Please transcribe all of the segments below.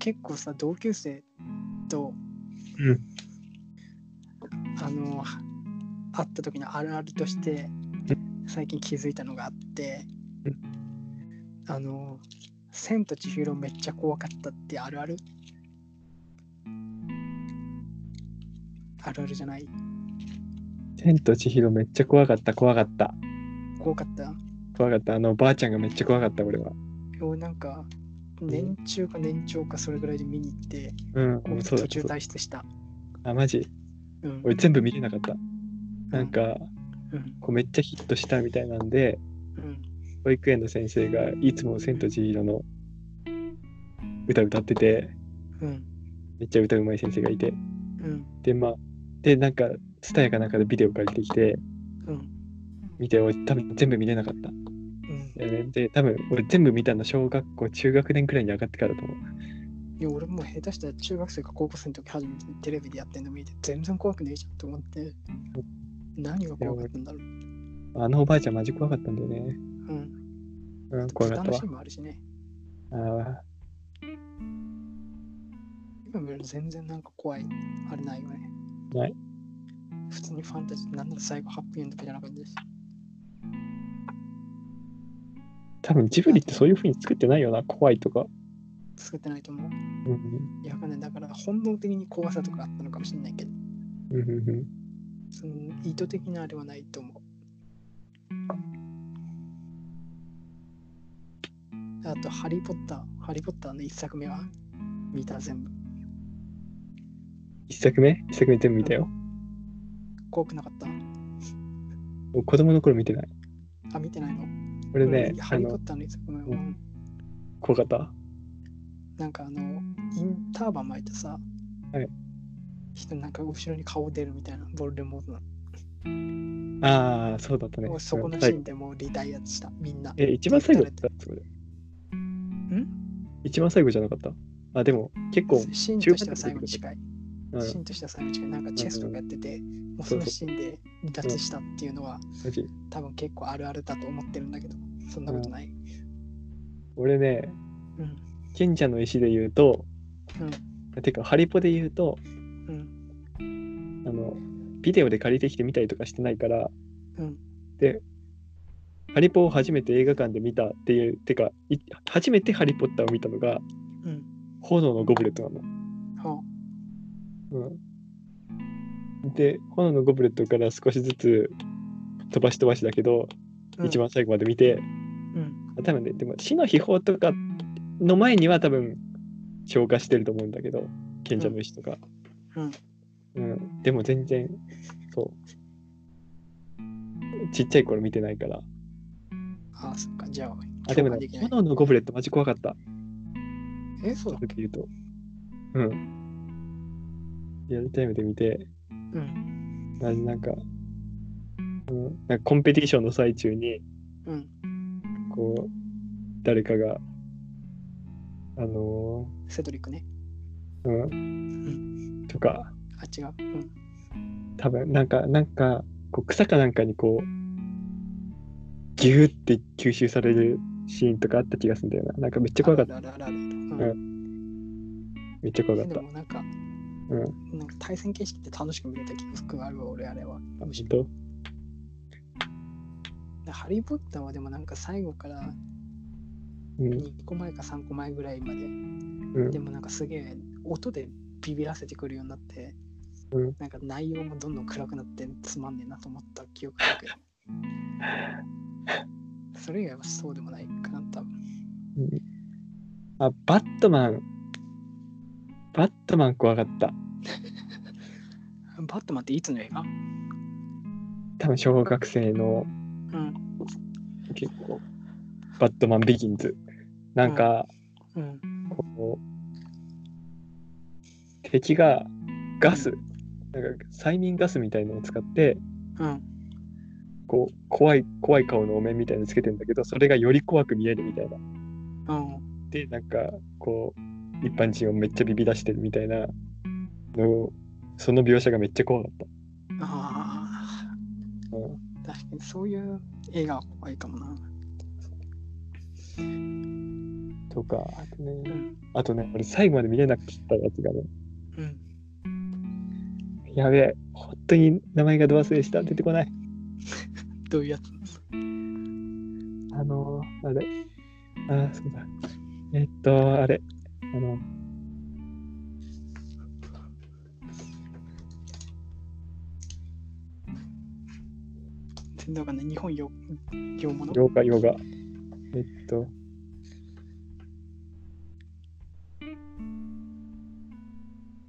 結構さ、同級生と、うんあの、会った時のあるあるとして、最近気づいたのがあって、あの、千と千尋めっちゃ怖かったってあるある？あるあるじゃない？千と千尋めっちゃ怖かった、怖かった。怖かった？怖かった。あの、ばあちゃんがめっちゃ怖かった、俺は。俺なんか年中か年長かそれぐらいで見に行って、うん、もう途中退出した。あ、マジ？うん。俺全部見れなかった。なんか、うん。こうめっちゃヒットしたみたいなんで、うん。保育園の先生がいつも千と千尋の歌歌ってて、うん。めっちゃ歌うまい先生がいて、うん。で、まあ、で、なんか、ツタヤかなんかでビデオ借りてきて、うん。見て、俺多分全部見れなかった。うん。だよねで、多分俺全部見たの小学校、中学年くらいに上がってからと思う。いや、俺もう下手したら中学生か高校生の時初めてテレビでやってんの見て、全然怖くねえじゃんと思って、何が怖かったんだろう。あのおばあちゃんマジ怖かったんだよね。うん。うん、怖かったわもあるしね。ああ、今見ると全然なんか怖い。あれないよね。ない。普通にファンタジー、なんなら最後ハッピーエンドみたいな感じです。多分ジブリってそういう風に作ってないよな、怖いとか。作ってないと思う。うん、いや、わかんない。だから本能的に怖さとかあったのかもしれないけど、うん、うんうん。その意図的なあれはないと思う。あと、ハリー・ポッター。ハリー・ポッターの一作目は？見た全部。一作目？一作目全部見たよ。怖くなかった？子供の頃見てない。あ、見てないの？俺ね、あハリー・ポのッ、ターの一作目は、うん怖かった。なんかあの、インターバン巻いてさ、はい人なんか後ろに顔出るみたいな、ボルデモートの。ああ、そうだったね。そこのシーンでもうリタイアした、みんな。え、一番最後だった？それ。ん？一番最後じゃなかった？あ、でも結構、シーンとしては最後に近い。うん、シーンとしては最後に近い。なんかチェスとかやってて、もうそのシーンで離脱したっていうのは、多分結構あるあるだと思ってるんだけど、そんなことない。俺ね、うん。賢者の石で言うと、うん。てか、ハリポで言うと、うん。あの、ビデオで借りてきて見たりとかしてないから、うん。で、ハリポを初めて映画館で見たっていう、てか、い初めてハリー・ポッターを見たのが、うん。炎のゴブレットなの。はうん、で、炎のゴブレットから少しずつ飛ばし飛ばしだけど、あ、一。番最後まで見て、うん。多分ね、でも死の秘宝とかの前には多分消化してると思うんだけど、賢者の石とか。うん。うん、でも全然、そう。ちっちゃい頃見てないから。あ、そっか。じゃあ、あ、でもね炎のゴブレットマジ怖かった。え、そうだ言うと。うん。リアルタイムで見て、うん。マジなんか、うん、なんかコンペティションの最中に、うん。こう、誰かが、あのセドリックね。ーうん、とか、あ、違う。うん。多分なんか、なんか、こう草かなんかにこう、ギューって吸収されるシーンとかあった気がするんだよな。なんかめっちゃ怖かった。あるあるあるある。うんめっちゃ怖かった。でもなんか、うん。なんか対戦形式って楽しく見れた記憶があるわ、俺あれは。あむし本ろ当ハリー・ポッターはでもなんか最後からうん。2個前か3個前ぐらいまで、うんでもなんかすげえ音でビビらせてくるようになって、うんなんか内容もどんどん暗くなってつまんねえなと思った記憶だけど。それ以外はそうでもないかな、多分。うんあ、バットマン。バットマン怖かった。バットマンっていつの映画？多分小学生のうん。結構、バットマンビギンズ。なんか、うん。こう、敵がガス、なんか催眠ガスみたいのを使って、うん。こう、怖い、怖い顔のお面みたいのつけてんだけど、それがより怖く見えるみたいな。うん。で、なんか、こう、一般人をめっちゃビビらしてるみたいなのを、その描写がめっちゃ怖かった。ああ、うん確かにそういう映画は怖いかもな。とか、あとね、うん。あとね、俺最後まで見れなかったやつがね、うん。やべえ、本当に名前がど忘れした、出てこない。どういうやつ？あのー、あれ、あー、そうだ。えっと、あれ、あの、全然わかんな？い。日本よ洋物？洋画、洋画。えっと、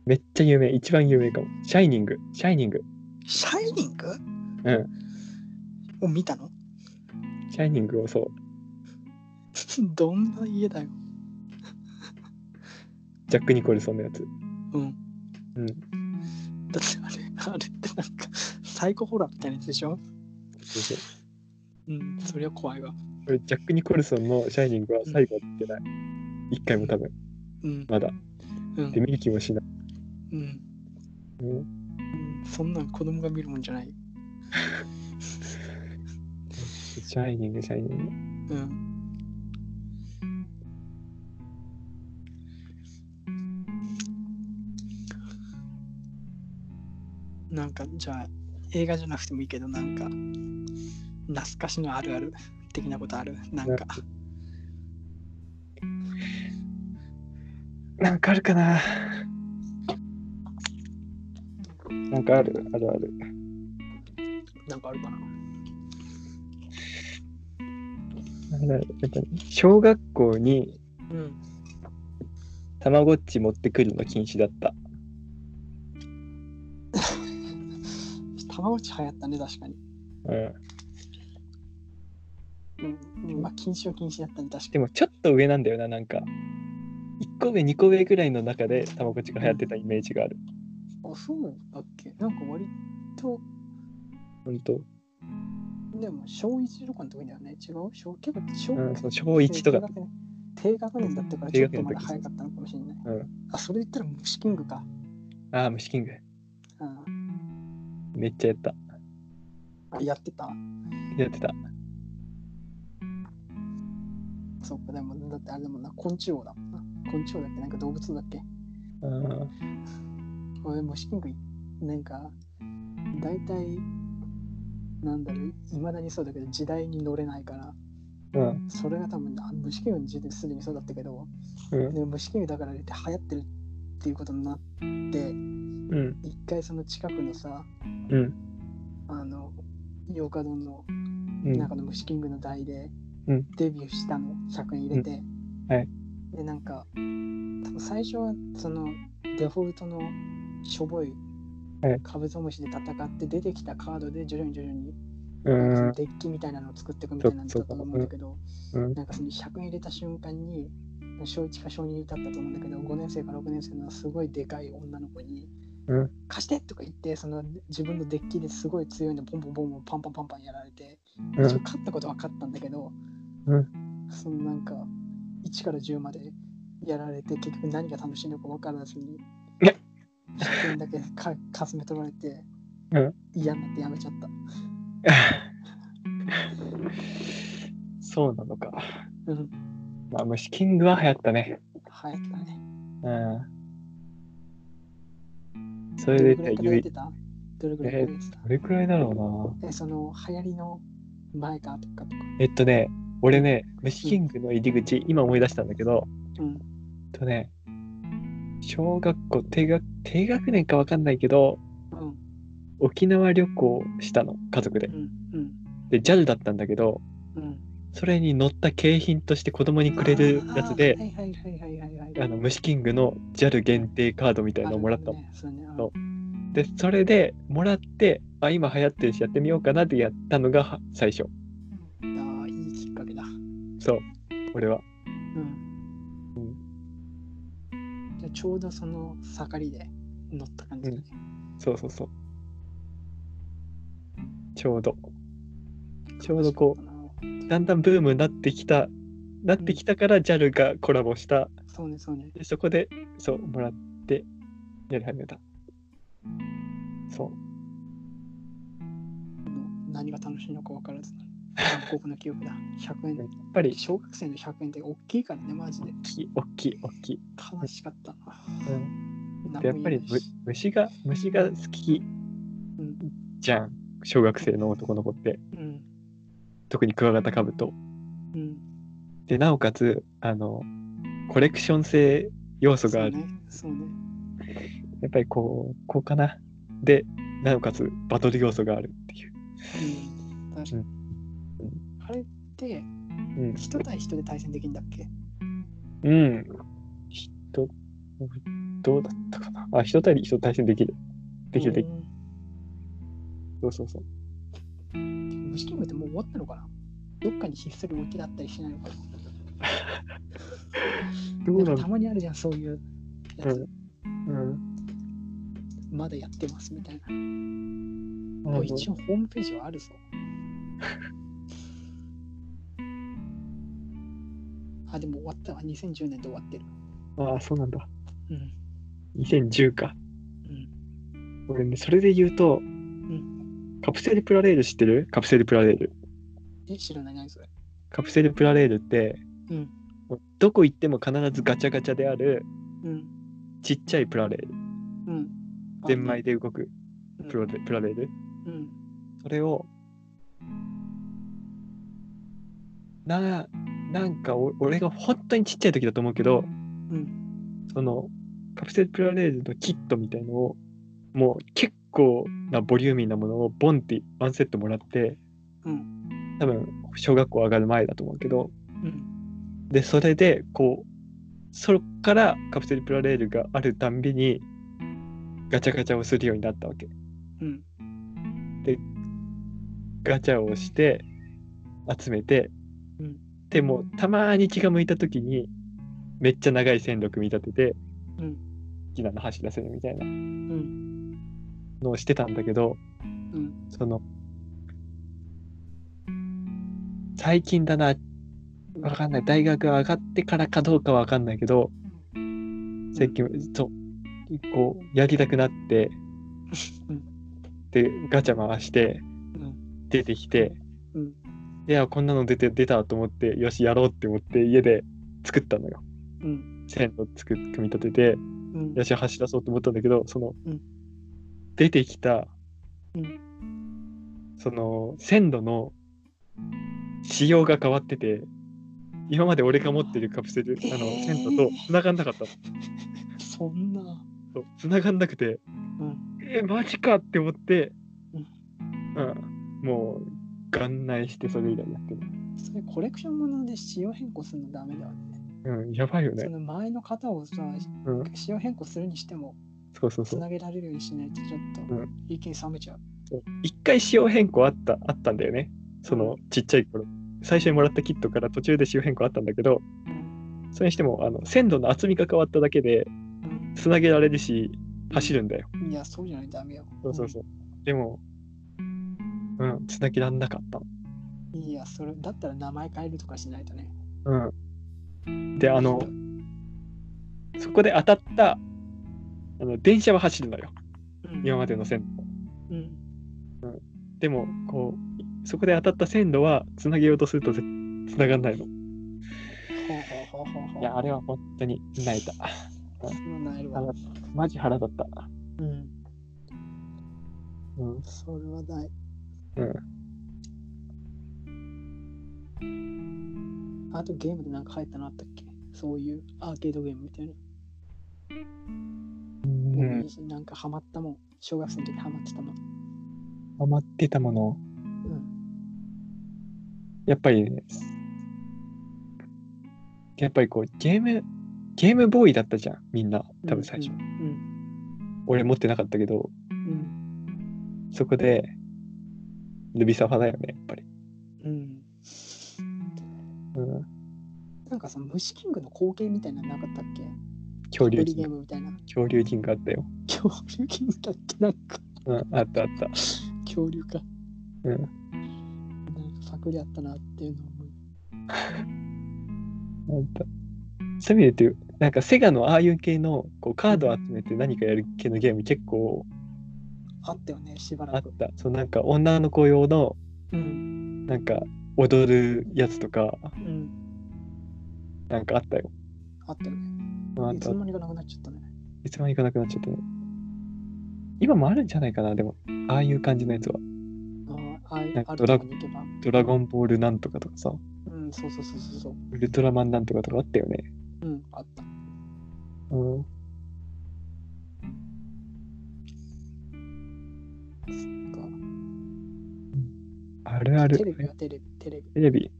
めっちゃ有名、一番有名かも。シャイニング、シャイニング。シャイニング？うん。を見たの？シャイニングをそう、どんな家だよ。ジャック・ニコルソンのやつ。うん。うん。だってあれ、あれってなんかサイコホラーみたいなやつでしょ？そうそううん、そりゃ怖いわ。俺ジャック・ニコルソンのシャイニングは最後まで見てない。一回も多分、うん、まだ。うんで、、見る気もしない。うん。うんうんそんなん子供が見るもんじゃない。シャイニング、シャイニング。うん。なんかじゃあ映画じゃなくてもいいけどなんか懐かしのあるある的なことある？なんかなんかあるかななんかある、あるある。なんかあるかななんだやっぱね小学校にうんたまごっち持ってくるの禁止だった。たまごっち流行ったね確かにうん。うんまあ禁止は禁止だったね確かでもちょっと上なんだよな、なんか。1個上、2個上ぐらいの中でたまごっちが流行ってたイメージがある。にあそうだっけ？なんか割とほんと。でも小1とかの時だよね違う？小結構小うん、その小1とか低。学年だったからちょっとまだ早かったのかもしれない。うんあ、それ言ったら虫キングか。ああ、虫キング。あめっちゃやった。あやってた？やってた。そっか、でもだってあれだもんな、昆虫王だもんな。昆虫王だっけ？なんか動物だっけ？あ俺虫キングなんか大体なんだろういまだにそうだけど時代に乗れないからあ、うん。それが多分あ虫キングの時点ですでにそうだったけどうん。で虫キングだからって流行ってるっていうことになってうん。一回その近くのさうん。あの洋華丼のうん。中の虫キングの台でうん。デビューしたの100円入れて、はい。でなんか多分最初はそのデフォルトのしょぼいはい。カブトムシで戦って出てきたカードで徐々に徐々にうん。デッキみたいなのを作っていくみたいなんだったと思うんだけど、うん。なんかその100円入れた瞬間に小1か小2に至ったと思うんだけど5年生か6年生のすごいでかい女の子にうん。貸してとか言ってその自分のデッキですごい強いのポンポンポンポンパンパンパンパンやられてうん。一応勝ったことは勝ったんだけど、うんそのなんか1から10までやられて結局何が楽しいのか分からずにね100円だけかかすめ取られて、うん嫌になってやめちゃった。そうなのか。うん、まあ、虫キングは流行ったね。流行ったね。うん。それでどれぐらいかどれくらいだろうな。え、その流行りの前かとかとか。えっとね、俺ね、虫キングの入り口、今思い出したんだけど、うん。とね、小学校低学、低学年かわかんないけど、うん。沖縄旅行したの、家族でう。ん。うん。で、JAL だったんだけど、うん。それに乗った景品として子供にくれるやつであ、の虫キングの JAL 限定カードみたいなのをもらったの。ね、そうね。で、それでもらって、あ、今流行ってるしやってみようかなってやったのがは最初。そう、俺は。うん。じゃあちょうどその盛りで乗った感じだね。そうそうそう。ちょうど。ちょうどこう。う、だんだんブームになってきた、なってきたから JAL がコラボした。そうね、そうね。でそこで、そう、もらってやり始めた。そう。何が楽しいのか分からず。韓国の記憶だ。100円。やっぱり小学生の100円って大きいからね、マジで。大きい、大きい、大きい。悲しかったな。うん、やっぱり虫が、虫が好きうんじゃん、小学生の男の子って。うん。特にクワガタカブト。うん。で、なおかつ、あの、コレクション性要素がある。そうね。そうね。やっぱりこう、こうかな。で、なおかつバトル要素があるっていう。うん。確かに。あれって、うん。人対人で対戦できるんだっけ？うん。人、どうだったかな？あ、人対人対戦できる。できるできる。る。そうそうそう。虫キングってもう終わったのかな？どっかにひっそり置いてあったりしないのかな？どうなたまにあるじゃん、そういうやつ。うん。まだやってますみたいな。あものう一応ホームページはあるぞ。あ、でも終わったわ。2010年で終わってる。ああ、そうなんだ。うん。2010か。うん。俺ね、それで言うと、カプセルプラレール知ってる？カプセルプラレール。え、知らない何それ。カプセルプラレールって、うん。どこ行っても必ずガチャガチャであるうん。ちっちゃいプラレール。うん。ゼンマイで動くうんプラレプラレール。うん。それを、な、なんかお俺が本当にちっちゃい時だと思うけど、うん。そのカプセルプラレールのキットみたいのを、もう結構なボリューミーなものをボンってワンセットもらって、うん。多分小学校上がる前だと思うけど、うん。で、それで、こう、そこからカプセルプラレールがあるたんびに、ガチャガチャをするようになったわけ。うん。ガチャをして、集めて、うんでも、たまに気が向いたときに、めっちゃ長い線路組み立てて、うん。好きなの走らせるみたいなうん。のをしてたんだけど、うん。その、最近だな、わかんない。大学上がってからかどうかわかんないけど、最近、そう、こう、やりたくなってうん、で、ガチャ回して、うん。出てきて、うん。いや、こんなの出て、出たと思って、よし、やろうって思って、家で作ったのよ。うん。線路作っ組み立てて、うん。よし、走らそうと思ったんだけど、その、うん出てきた、うんその、線路の仕様が変わってて、今まで俺が持ってるカプセル、あの、えー線路と繋がんなかったの。そんな。そう繋がんなくて、うん。えーマジかって思って、うんうん、もう、元内してそれ以来やってる。それコレクションもので仕様変更するのダメだよね。うん、やばいよね。その前の型をさ、うん、仕様変更するにしても、つそうそうそう。なげられるようにしないとちょっとうん意見冷めちゃう。そう一回仕様変更あった、あったんだよね。その、ちっちゃい頃。最初にもらったキットから途中で仕様変更あったんだけど、うん。それにしても、あの、線路の厚みが変わっただけで、うんつなげられるし、走るんだよ。いや、そうじゃないとダメよ。そうそうそう。でも、うん、つなげらん。なかったいや、それだったら名前変えるとかしないとね。うん。で、あの、そこで当たった、あの、電車は走るのよ。うん、今までの線路。うん。でも、こう、そこで当たった線路はつなげようとするとつながん。ないの。いや、あれは本当に泣いた。そうなるわあの。マジ腹立った。うん。うん。それはない。うん。あとゲームでなんか入ったのあったっけ？そういうアーケードゲームみたいな。うん。なんかハマったもん。小学生の時ハマってたもん。ハマってたもの、うん。やっぱりね、やっぱりこう、ゲーム、ゲームボーイだったじゃん、みんな、多分最初。うん。俺持ってなかったけど、うん。そこで、ルビサファだよね、やっぱり。うん。うん。なんかさ、虫キングの後継みたいなのなかったっけ？恐竜ベリゲー人、ムみたいな。恐竜人があったよ。恐竜キングだっけなんかうん、あったあった。恐竜か。うん。なんかパクリあったなっていうのを思う。あった。そういう意味で言うと、なんかセガのああいう系のこうカードを集めて何かやる系のゲーム結構あったよね、しばあらく。った。そうなんか女の子用のうん。なんか踊るやつとか、うん。なんかあったよ。あったよね。いつの間にかなくなっちゃったね。いつの間にかなくなっちゃったね。今もあるんじゃないかな、でも、ああいう感じのやつは。ああ、あいなんかあるとこに行けば。ドラゴンボールなんとかとかさ、うん、そうそうそうそうそう。ウルトラマンなんとかとかあったよね。うん、あった。うん。かあるある。テレビはテレビ、テレビ。テレビ。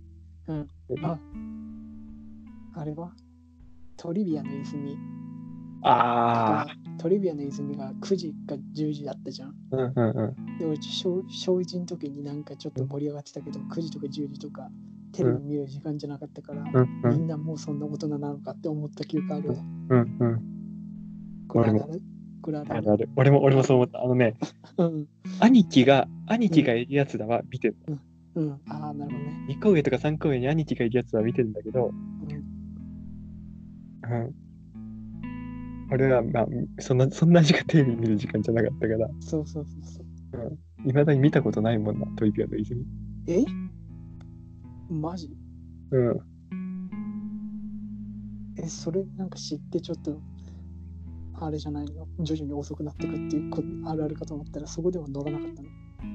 うん。あ、あれは？トリビアの泉ああ。が、トリビアの泉が9時か10時だったじゃん。うんうんうん。で、うち小小1の時になんかちょっと盛り上がってたけど、9時とか10時とかテレビ見る時間じゃなかったから、うんうんみんなもうそんな大人なのかって思った記憶あるわ。うんうん。俺もこれあるこれあるある。俺も、俺もそう思った。あのね、うん。兄貴が、兄貴がいるやつだは見てる。うん。ああ、なるほどね。2個上とか3個上に兄貴がいるやつは見てるんだけど、うん。うん。俺は、まあ、そんな、そんな時間テレビ見る時間じゃなかったから、そうそうそうそう。いまだに見たことないもんな、トリビアの泉。え？マジ？うん。え、それなんか知ってちょっと、あれじゃないの？徐々に遅くなってくっていうこあるあるかと思ったら、そこでは乗らなかった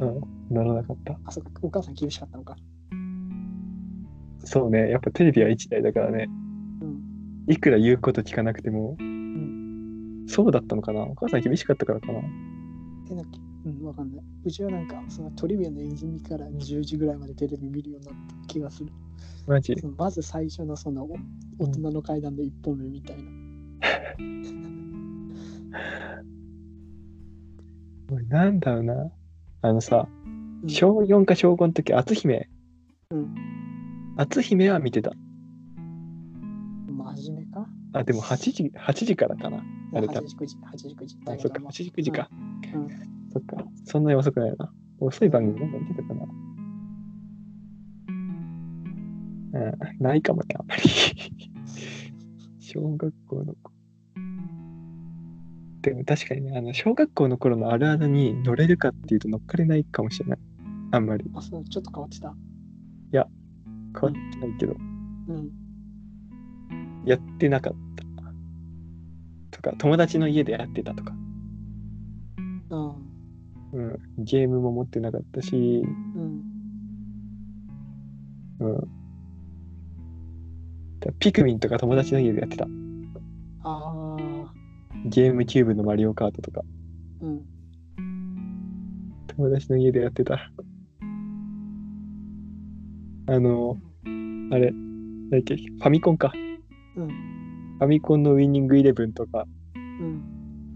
のうん。ならなかった。あ、そっか、お母さん厳しかったのか。そうね、やっぱテレビは1台だからね、うん。いくら言うこと聞かなくても、んそうだったのかな？お母さん厳しかったからかなえ、なんか、うん、わかんない。うちはなんか、そのトリビアの泉から10時ぐらいまでテレビ見るようになった気がする。マジ？まず最初のそのお大人の階段の一本目みたいな。俺 なんだろうな。あのさ、うん小4か小5の時、篤姫。うん。篤姫は見てた。真面目か？あ、でも8時、8時からかな。あれ多 ?8 分時、9時、8時、9時。あ、そっか、8時、9時か。うん。そっか。そんなに遅くないな。遅い番組なんか見てたかな。うん、ないかもね、あんまり。小学校の子。でも確かにね、あの、小学校の頃のあるあるに乗れるかっていうと乗っかれないかもしれない。あんまり。あ、そう、ちょっと変わってた。変わってないけど、うん。やってなかった。とか、友達の家でやってたとか。うん。うん。ゲームも持ってなかったし、うん。うん。ピクミンとか友達の家でやってた。ああ。ゲームキューブのマリオカートとか、うん。友達の家でやってた。あの、あれ、っけ、ファミコンか。うん。ファミコンのウィニングイレブンとか、うん。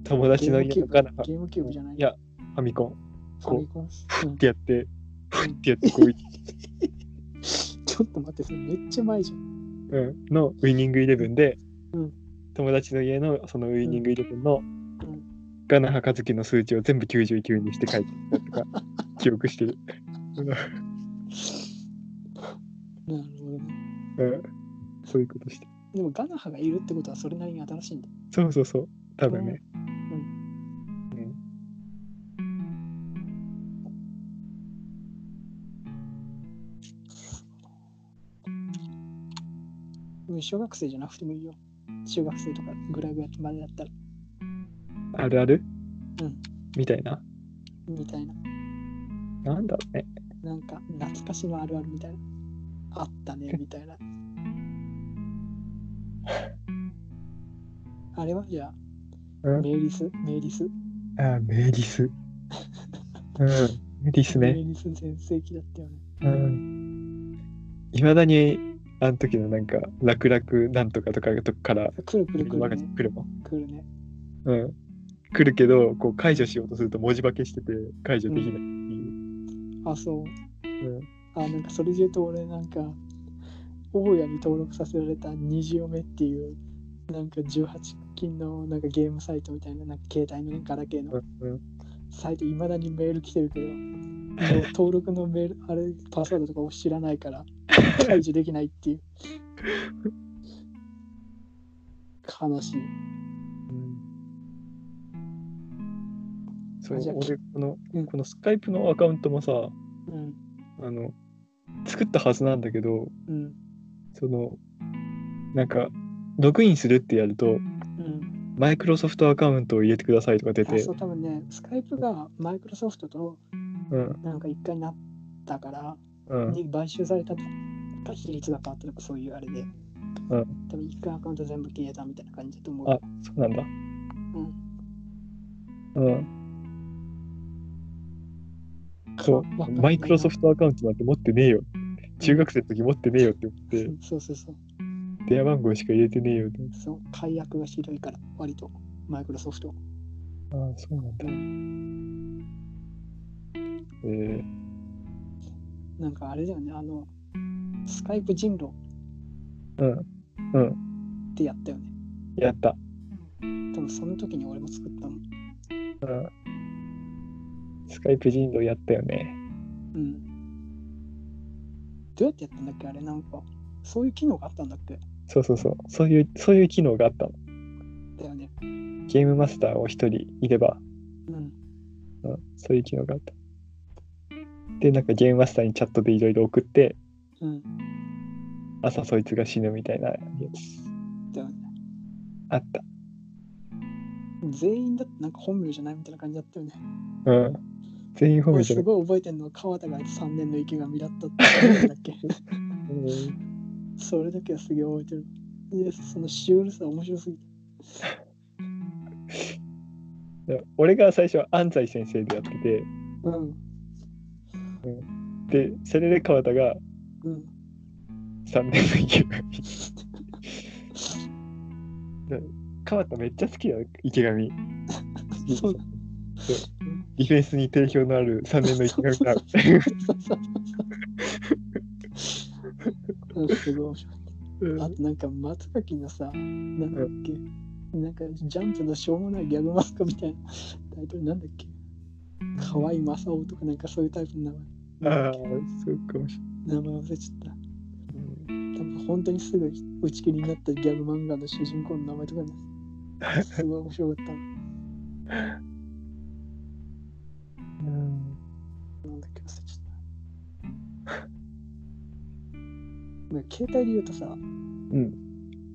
友達の家のガナフゲームキューブじゃない？いやファミコンファミコン？うんってやって、ふってやってこう、ちょっと待って、それめっちゃ前じゃん。うん、のウィニングイレブンで、うん友達の家のそのウィニングイレブンのん。ガナハカズキの数値を全部99にして書いてたとか記憶してる。なるほどね。うん、そういうことして。でもガナハがいるってことはそれなりに新しいんだ。そうそうそう。多分ね。うん。うん。うん。小学生じゃなくてもいいよ。中学生とかぐらいまでだったら、あるある？うんみたいな？みたいな。なんだろうね。なんか懐かしのあるあるみたいな。あったね、みたいな。あれは？じゃあ、うん、メイリス、メイリス？あ、メディス。うん、メディスね。メイリス全盛期だったよね。うん。いまだに、あの時のなんか、楽々なんとかとかとから、くるくるくわかる、ね。来るもん。くるね。うん。来るけど、こう解除しようとすると文字化けしてて解除できないっていう。あ、そう。うん。あ、なんかそれで言うと俺なんか、大家に登録させられた虹嫁っていう、なんか18金のなんかゲームサイトみたいな、なんか携帯のねガラケーのうん。サイト、いまだにメール来てるけど、登録のメール、あれ、パスワードとかを知らないから、解除できないっていう。悲しい。そう俺この、うんこのスカイプのアカウントもさ、うん。あの、使作ったはずなんだけど、うん。その、なんか、ログインするってやると、うん。マイクロソフトアカウントを入れてくださいとか出てあそ、う、多分ね、スカイプがマイクロソフトとうん、なんか一回なったから、うん、に買収されたとか比率が変わったとかそういうあれで、うん多分一回アカウント全部消えたみたいな感じだと思う。あ、そうなんだ。うん。うん。そうマイクロソフトアカウントなんて持ってねえよ。中学生の時持ってねえよって思って、そうそうそう。電話番号しか入れてねえよって。そう、解約がひどいから、割と、マイクロソフト。ああ、そうなんだ。えなんかあれだよね、あの、スカイプ人狼ー、うん、ってやったよね。やった。多分その時に俺も作ったの。うん。スカイプ人狼やったよね。うん。どうやってやったんだっけあれ？なんか、そういう機能があったんだっけ？そうそうそう。そういう、そういう機能があったの。だよね。ゲームマスターを一人いれば、うん。うん、そういう機能があった。で、なんかゲームマスターにチャットでいろいろ送って、うん。朝そいつが死ぬみたいなやつ。だよね。あった。全員だってなんか本名じゃないみたいな感じだったよね。うん。全員本名じゃなくごい覚えてんのは川田が3年の池上だったってだっけ？て、それだけはすげえ覚えてる。で、そのシュールさ面白すぎて。で俺が最初は安西先生でやってて、うん。で、それで川田がうん。3年の池上。で川田めっちゃ好きだよ、池上。そうだ。ディフェンスに定評のある3年の池上が。うんすごいあとなんか松垣のさ、なんだっけ、なんかジャンプのしょうもないギャグ漫画みたいなタイトルなんだっけ河合正夫とかなんかそういうタイプの名前。ああ、そうかもし名前忘れちゃった。れない。多分本当にすぐ打ち切りになったギャグ漫画の主人公の名前とかね。すごい面白かったの。うんなんだっけ忘れちゃった。ね携帯で言うとさ、うん。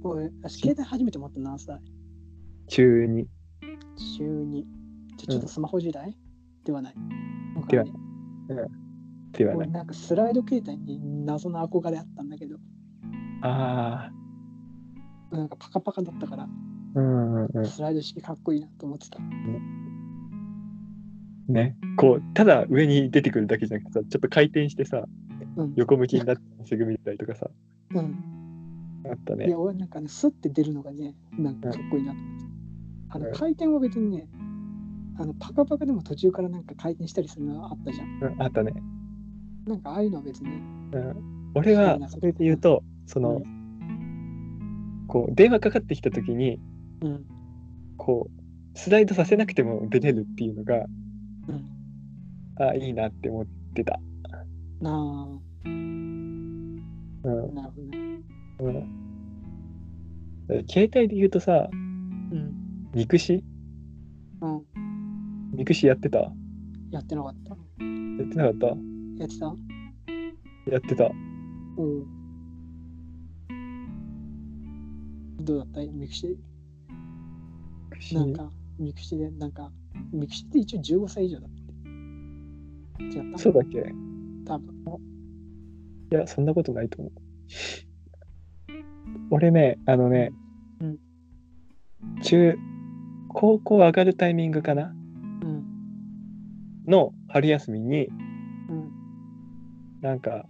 俺、私携帯初めて持ったの何歳中2。中2。じゃちょっとスマホ時代、ではない。ではわかんではない。俺なんかスライド携帯に謎の憧れあったんだけど、ああ。なんかパカパカだったから、うんうんうん。スライド式かっこいいなと思ってた。ね。こう、ただ上に出てくるだけじゃなくてさ、ちょっと回転してさ、うん。横向きになってすぐ見たりとかさ、うん、あったねいや、。俺なんかね、スッて出るのがね、なんかかっこいいなと思って。あのうん回転は別にね、あのパカパカでも途中からなんか回転したりするのがあったじゃん。うん、あったね。なんかああいうのは別に、うん、俺は、それで言うと、その、こう、電話かかってきたときに、うん、こう、スライドさせなくても出れるっていうのが、うん。あいいなって思ってた。なあ、うん。なるほどね。うん。携帯で言うとさ、うん、ミクシうん。ミクシやってた？ややってなかった。ってなかった？やってた？やってた。うん。どうだった？ミクシミクシなんか、ミクシで、なんか、ミクシって一応15歳以上だって。違った？そうだっけ？い多分。や、そんなことないと思う。俺ね、あのね、うん中、高校上がるタイミングかな？うん。の春休みに、うん。なんか、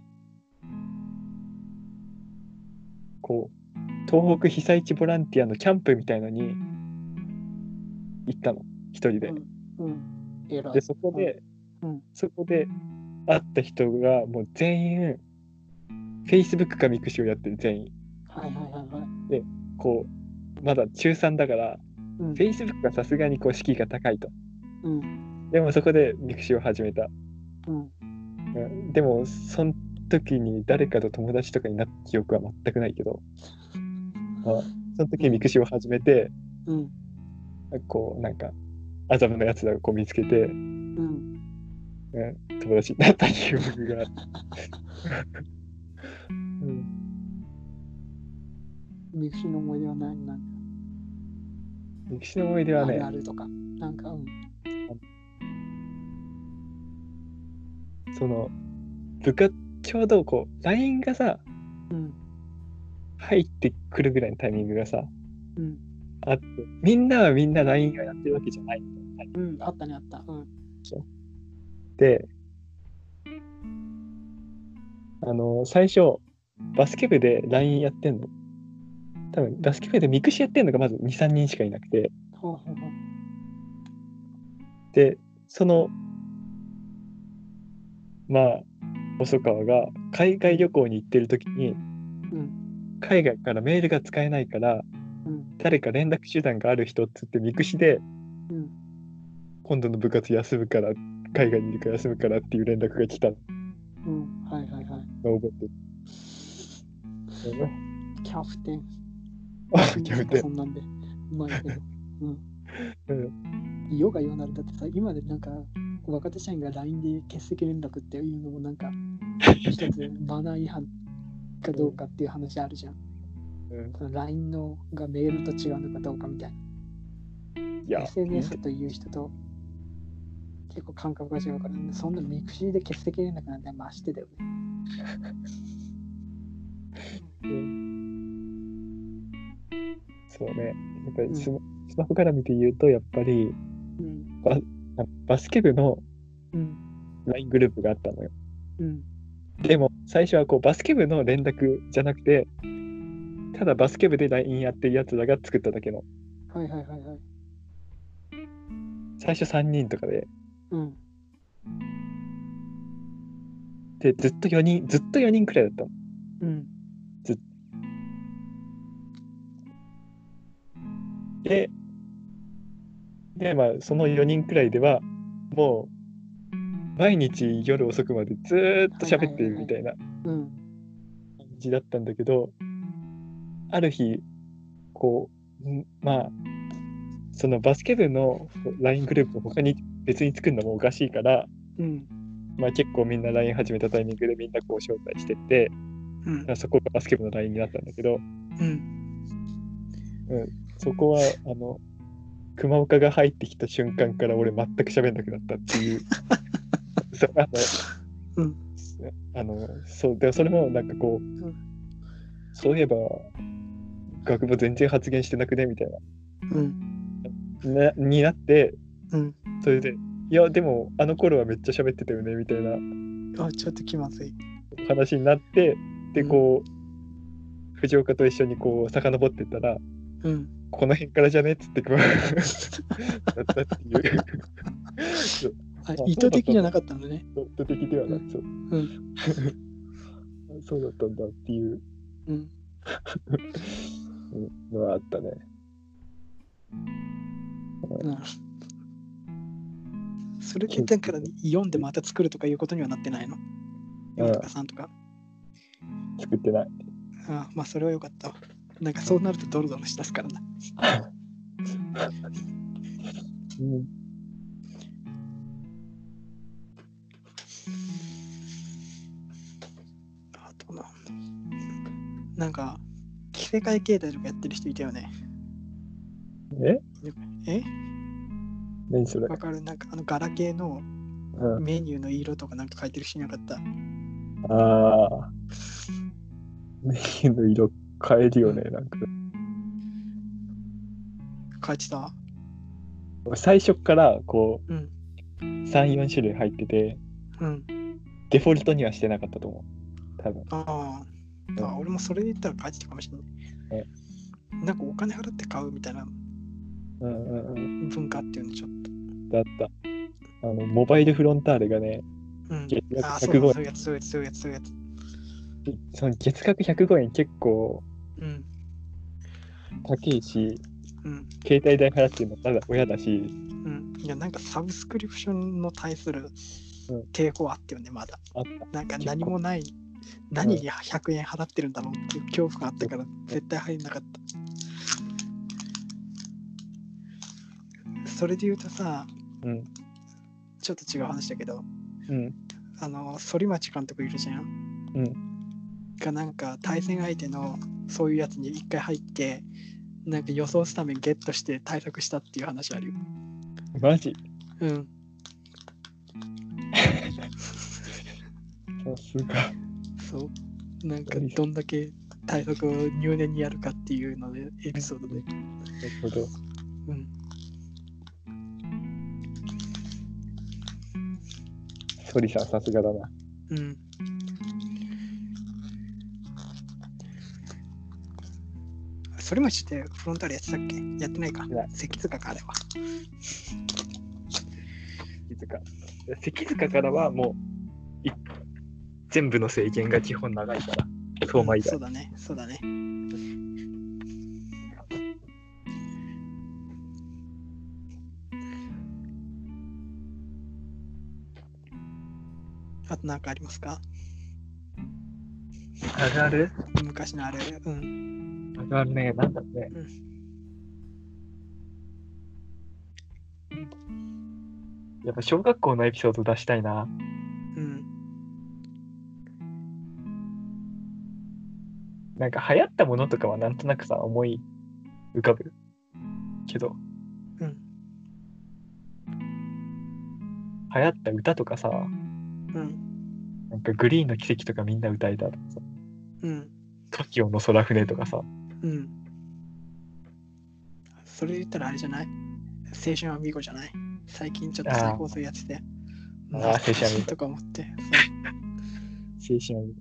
こう、東北被災地ボランティアのキャンプみたいのに行ったの、一人で。うん。えらい。で、そこで、うんそこで会った人がもう全員、Facebook かミクシをやってる全員。はいはいはいはい。こう、まだ中3だから、うん。Facebook がさすがにこう敷居が高いと。うん。でもそこでミクシを始めた。うん。うん、でも、その時に誰かと友達とかになった記憶は全くないけど、まあ、その時にミクシを始めて、うん。こう、なんか、麻布のやつらをこう見つけて、うん。うん、友達になった記憶が。うん。ミクシーの思い出はないなんかミクシの思い出はねあるあ、るとか。なんか、うん。その、部活、ちょうどこう、LINE がさ、うん。入ってくるぐらいのタイミングがさ、うん。あって、みんなはみんな LINE がやってるわけじゃないみたいうん。あったね、あった。うん。で、あの、最初、バスケ部で LINE やってんの。多分、バスケ部でミクシやってんのがまず2、3人しかいなくて、ほうほうほう。で、その、まあ、細川が海外旅行に行ってる時に、うん。海外からメールが使えないから、うん。誰か連絡手段がある人っつってミクシで、うん。今度の部活休むから、海外にいるから休むからっていう連絡が来たのうん。はいはいはい。を覚えてる。キャプテン。あ、やめてそ。んなんで。うまいけど。うん。うん。ヨガようなるだってさ、今でなんか、若手社員が LINE で欠席連絡っていうのもなんか、一つマナー違反かどうかっていう話あるじゃん。うん LINE のがメールと違うのかどうかみたいな。、SNS という人と結構感覚が違うから、ね、そんなミクシーで欠席連絡なんてましてだよね。そうね。やっぱりスマ,、スマホから見て言うと、やっぱりうん。あバスケ部のうん。LINE グループがあったのよ。うん。でも、最初はこうバスケ部の連絡じゃなくて、ただバスケ部で LINE やってるやつらが作っただけの。はいはいはいはい。最初3人とかで、うん。で、ずっと4人、ずっと4人くらいだったの。うん。で、で、まあ、その4人くらいでは、もう、毎日夜遅くまでずーっと喋ってるみたいなうん。感じだったんだけど、ある日、こう、んまあ、そのバスケ部の LINE グループを他に別に作るのもおかしいから、うん。まあ結構みんな LINE 始めたタイミングでみんなこう招待してって、うん。そこがバスケ部の LINE になったんだけど、うん。そこは、あの、熊岡が入ってきた瞬間から俺全く喋んなくなったっていう。そうあの、うんあの、そう、でそれもなんかこう、んそういえば、学部全然発言してなくねみたいうん。な、なになって、うん。それで、いや、でも、あの頃はめっちゃ喋ってたよねみたいなあ、ちょっと気まずい。話になって、で、うんこう、藤岡と一緒にこう、遡ってったら、うん。この辺からじゃね？っつって熊岡だったっていう。意図的じゃなかったのね。ドット的ではなく、そう。うん。そうだったんだっていううん。うんのはあったね。うんそれでだから読んでまた作るとかいうことにはなってないの？うん ?4 とか3とか。作ってない。あまあそれはよかったわ。なんかそうなるとドロドロしだすからな。うん。あとな。なんか、着せ替え形態とかやってる人いたよね。え？え？何それ？わかる？なんかあのガラケーのうん。メニューの色とかなんか書いてる人いなかった？ああ。メニューの色変えるよね、なんか。書いてた？最初からこうん。う、3、4種類入ってて、うん。デフォルトにはしてなかったと思う。多分。あーあ、俺もそれで言ったら書いてたかもしれない。なんかお金払って買うみたいなうんうんうん。文化っていうのちょっだった。あの、モバイルフロンターレがね、と。うん月。額ああ、そうだ105そういうやつ、そういうやつ、そういうやつ、そういうやつ。その月額105円結構うん。高いし、うん。携帯代払ってるのただ親だし、うん。いや、なんかサブスクリプションの対するうん抵抗あったよね、まだ。あった。なんか何もない、何に100円払ってるんだろうっていう恐怖があったから、絶対入んなかった。それで言うとさ、うん。ちょっと違う話だけど、うん。あの、反町監督いるじゃん。うん。がなんか対戦相手のそういうやつに一回入ってなんか予想スタメンゲットして対策したっていう話あるよ。マジ？うん。さすが。そう。なんかどんだけ対策を入念にやるかっていうのでエピソードで。なるほど。うん。ソリさん、さすがだな。うん。それもしてフロンターレやってたっけ？やってないか。関塚かあれは。関塚。関塚からはもう、い全部の制限が基本長いから、相馬以外。そうだね。そうだね。あと何かありますか？あるある？昔のあれ。うん。あるあるね、なんだろうね。やっぱ小学校のエピソード出したいな。うん。なんか流行ったものとかはなんとなくさ、思い浮かぶけど、うん。流行った歌とかさ、うん。なんかグリーンの奇跡とかみんな歌えたとかさ、うん。TOKIO の空船とかさ、うん。それ言ったらあれじゃない？青春アミーゴじゃない？最近ちょっと再放送やってて。あー青春アミーゴとか思って。青春アニメ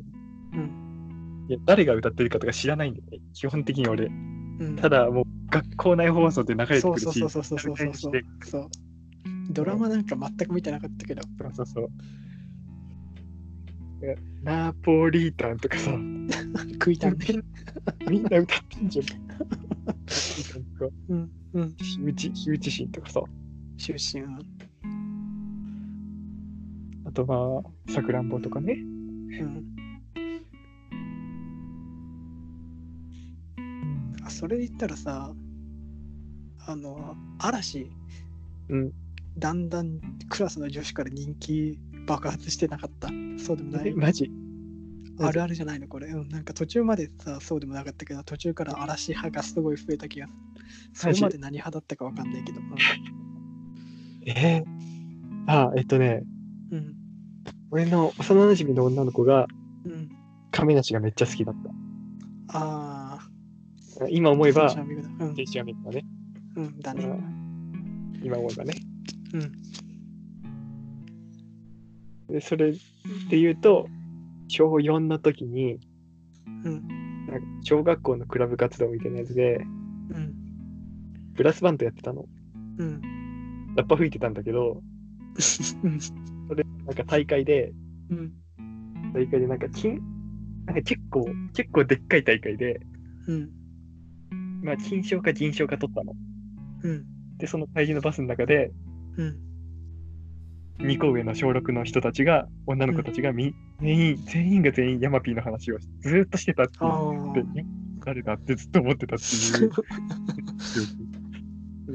うん。いや、誰が歌ってるかとか知らないんだよね。基本的に俺。うん、ただもう学校内放送で流れてくるし、そうそうそうそうそうそうそうしてそう。ドラマなんか全く見てなかったけど。そうそうそう。ナポリタンとかさ、食いたんね。みんな歌ってんじゃん。うん。うん。火打ち、火とかさ、出身。あとまあ、さくらんぼとかね。うん。あそれで言ったらさ、あの、嵐、うん。だんだんクラスの女子から人気爆発してなかった。そうでもない。え マジあるあるじゃないのこれ、うん。なんか途中までさ、そうでもなかったけど、途中から嵐派がすごい増えた気が。それまで何派だったかわかんないけど。え？ー、あ、えっとね、うん。俺の幼馴染の女の子がうん。うん、亀梨がめっちゃ好きだった。あ今思えあ、ば、青春アミーゴだね。うん、だね。うん今思えばね。うん。でそれで言うと、小4の時に、うん。なんか小学校のクラブ活動みたいなやつで、うん。ブラスバンドやってたの。うん。ラッパ吹いてたんだけど、うん。それ、なんか大会で、うん。大会でなんか金、なんか結構、結構でっかい大会で、うん。まあ金賞か銀賞か取ったの。うん。で、その会議のバスの中で、うん。2個上の小6の人たちが、女の子たちがみ、全員、全員が全員ヤマピーの話をずーっとしてたって誰だってずっと思ってたっていう。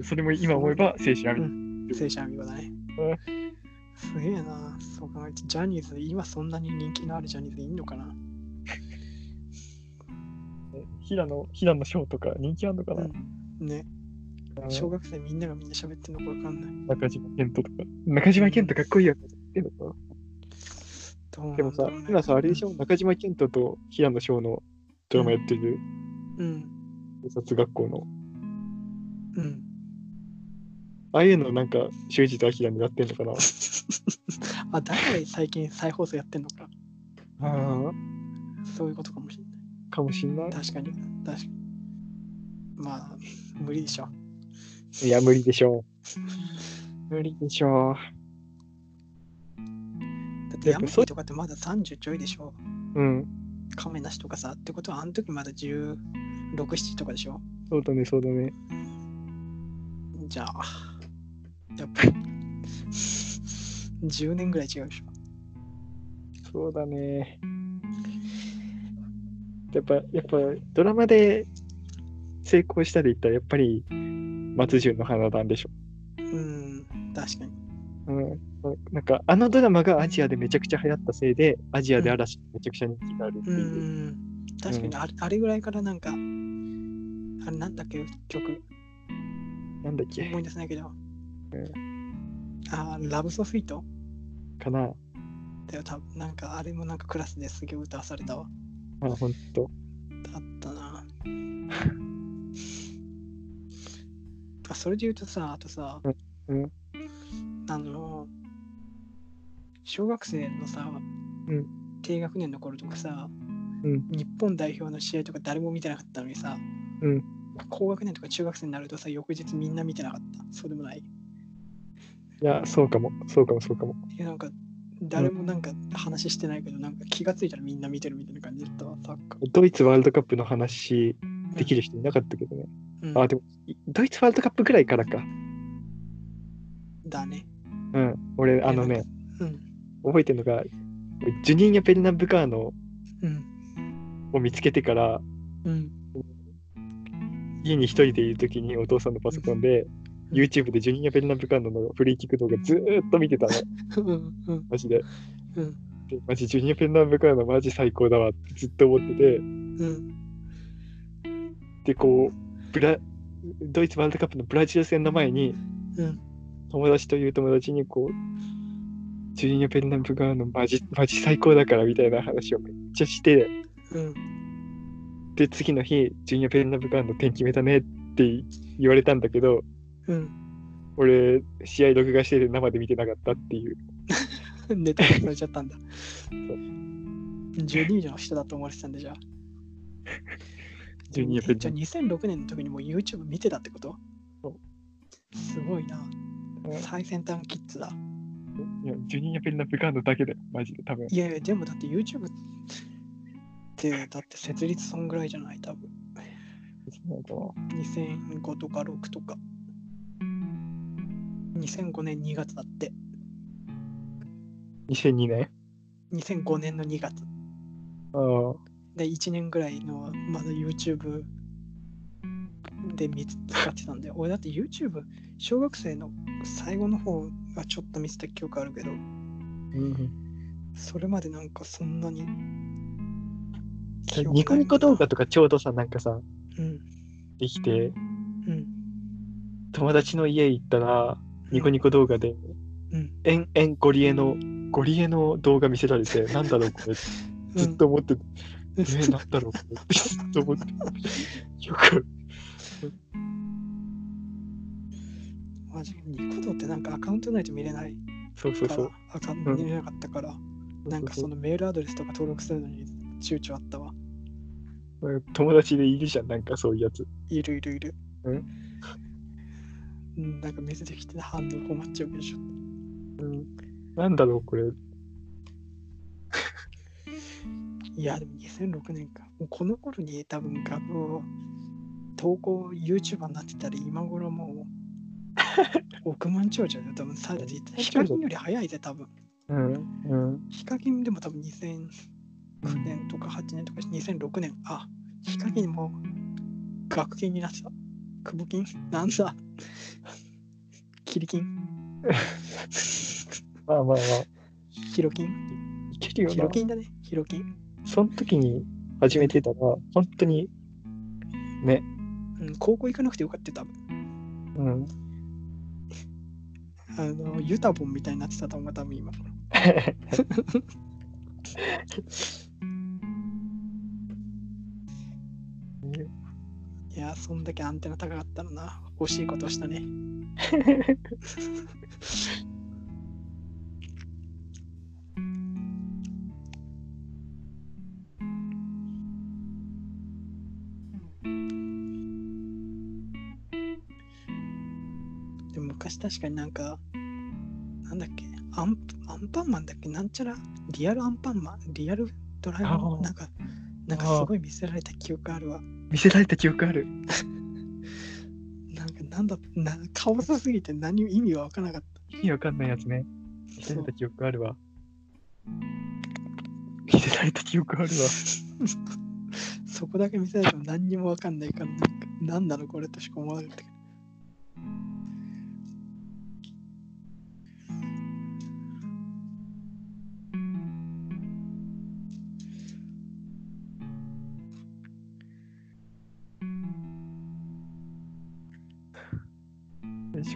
それも今思えば青春アミあ、青春アミーゴだね。すげえな。そう考えて、ジャニーズ、今そんなに人気のあるジャニーズいんのかな平野、平野翔とか人気あんのかな、うん。ね。うん小学生みんながみんな喋ってんのかわかんない。中島健人とか。中島健人かっこいいよね。言ってんのかどうなんなでもさ今さ、あれでしょ中島健人と平野翔のドラマやってるうん。警察学校の。うん。ああいうのなんか、修二と明になってんのかなあ、だから最近再放送やってんのか。ああ、そういうことかもしれない。かもしんない。確かに。確かに。まあ、無理でしょ。いや、無理でしょう。無理でしょだって山口とかってまだ30ちょいでしょ。う。うん。亀梨とかさ。ってことはあの時まだ16、7とかでしょ。そうだね、そうだね。じゃあ、やっぱり10年ぐらい違うでしょ。そうだね。やっぱ、やっぱ、ドラマで成功したで言ったら、やっぱり、松潤の花壇でしょ。うん、確かに。うん。なんか、あのドラマがアジアでめちゃくちゃ流行ったせいで、アジアで嵐めちゃくちゃ人気があるってういう。ん、確かにあれ,、あれぐらいからなんか、あれなんだっけ、曲、なんだっけ？思い出せないけど。うあー、ラブソフィート？かなだよ、多分なんかあれもなんかクラスですげえ歌わされたわ。あ、ほんと。だったな。あそれで言うとさ、あとさ、うん。あの、小学生のさ、うん低学年の頃とかさ、うん日本代表の試合とか誰も見てなかったのにさ、うん高学年とか中学生になるとさ、翌日みんな見てなかった。そうでもない。いや、そうかも。そうかも、そうかも。いや、なんか、誰もなんか話してないけど、なんか気がついたらみんな見てるみたいな感じだったわ、サッカー。ドイツワールドカップの話できる人いなかったけどね。うんあ、でも、いドイツワールドカップぐらいからか。だね。うん。俺、あのね、うん。覚えてるのが、ジュニーニャ・ペルナブカーノうん。を見つけてから、うん。家に一人でいるときにお父さんのパソコンで、YouTube でジュニーニャ・ペルナブカーノのフリーキック動画ずーっと見てたの。うん。うん。マジで。うん。でマジジュニア・ペルナブカーノマジ最高だわってずっと思ってて、うん。で、こう、ブラドイツワールドカップのブラジル戦の前に、うん。友達という友達にこう、ジュニア・ペルナブカーノマジマジ最高だからみたいな話をめっちゃして、うん。で、次の日、ジュニア・ペルナブカーノ点決めたねって言われたんだけど、うん。俺、試合録画してて生で見てなかったっていう。ネタにされちゃったんだ。12の人だと思われてたんでじゃあ。ジュニアペンじゃあ2006年の時にもう YouTube 見てたってこと？すごいな。うん最先端キッズだ。いや、ジュニア・ペルナブカーノだけだよ、マジで多分。いやいや、でもだって YouTube って、だって設立そんぐらいじゃない？多分。なんか2005とか6とか。2005年2月だって。2002年？2005年の2月。ああ。で、1年ぐらいのまだ YouTube で見つ使ってたんで、俺だって YouTube、小学生の最後の方がちょっと見せた記憶あるけど、うんそれまでなんかそんなに。ニコニコ動画とかちょうどさ、なんかさ、うん。できて、うん。友達の家行ったら、ニコニコ動画で、うん。延々ゴリエの、ゴリエの動画見せられて、なんだろうこれ、ずっと思って、うん。えー、なんだろう と思って。よく、マジニコ動ってなんかアカウントないと見れないそうそうそう。アカウント見れなかったから、なんかそのメールアドレスとか登録するのに躊躇あったわ。うん友達でいるじゃん、なんかそういうやつ。いるいるいる。うん？うんなんか見せてきて反応困っちゃうけどちょっうん、なんだろうこれ。と。いや、でも2006年か。もうこの頃に多分画像投稿 YouTuber になってたら今頃もう 億万長者で多分さ、ヒカキンより早いぜ、多分。うん、うん。ヒカキンでも多分2009年とか8年とか2006年。あ、ヒカキンも学金になってた。久保金？なんだ？キリキン？まあまあまあ、ヒロキン？ヒロ。キンだね。ヒロキン。その時に始めてたら、本当に、ね、うん、高校行かなくてよかったよ、多分。うん。あの、ユタボンみたいになってたと思う、多分今。いや、そんだけアンテナ高かったらな。欲しいことしたね。確かになんか、なんだっけ、アンアンパンマンだっけなんちゃらリアルアンパンマンリアルドラえもんなんか、なんかすごい見せられた記憶あるわ。見せられた記憶ある。なんかなんだな、顔さすぎて何も意味がわからなかっ意味わかんないやつね。見た。せられた記憶あるわ。見せられた記憶あるわ。そこだけ見せられても何にもわかんないから、なんか、なんなのこれとしか思わなかったけど。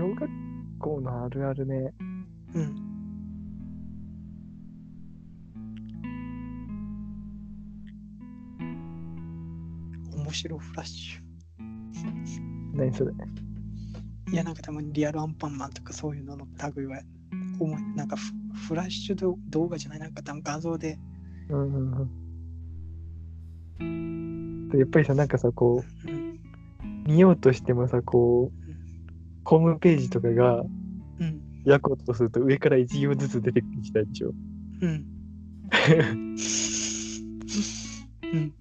小学校のあるあるね。うん。面白フラッシ何それ？ュ。いや、なんかたまにリアルアンパンマンとかそういうのの類は、なんかフフラッシュ動動画じゃない、なんか多分画像で、うんうんうん。でやっぱりさ、なんかさ、こうん、う、見ようとしてもさ、こう、ホームページとかがうん、開こうとすると上から1行ずつ出てきたでしょ。うん。うん。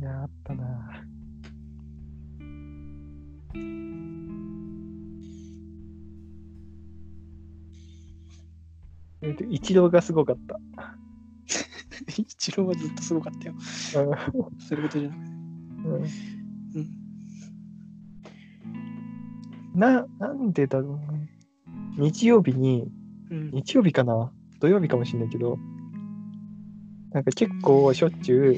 いや、あったな。えっと、一郎がすごかった。一郎はずっとすごかったよ。そういうことじゃなくて。うんうん。な、なんでだろうね。日曜日に、うん。日曜日かな？土曜日かもしんないけど、なんか結構しょっちゅう、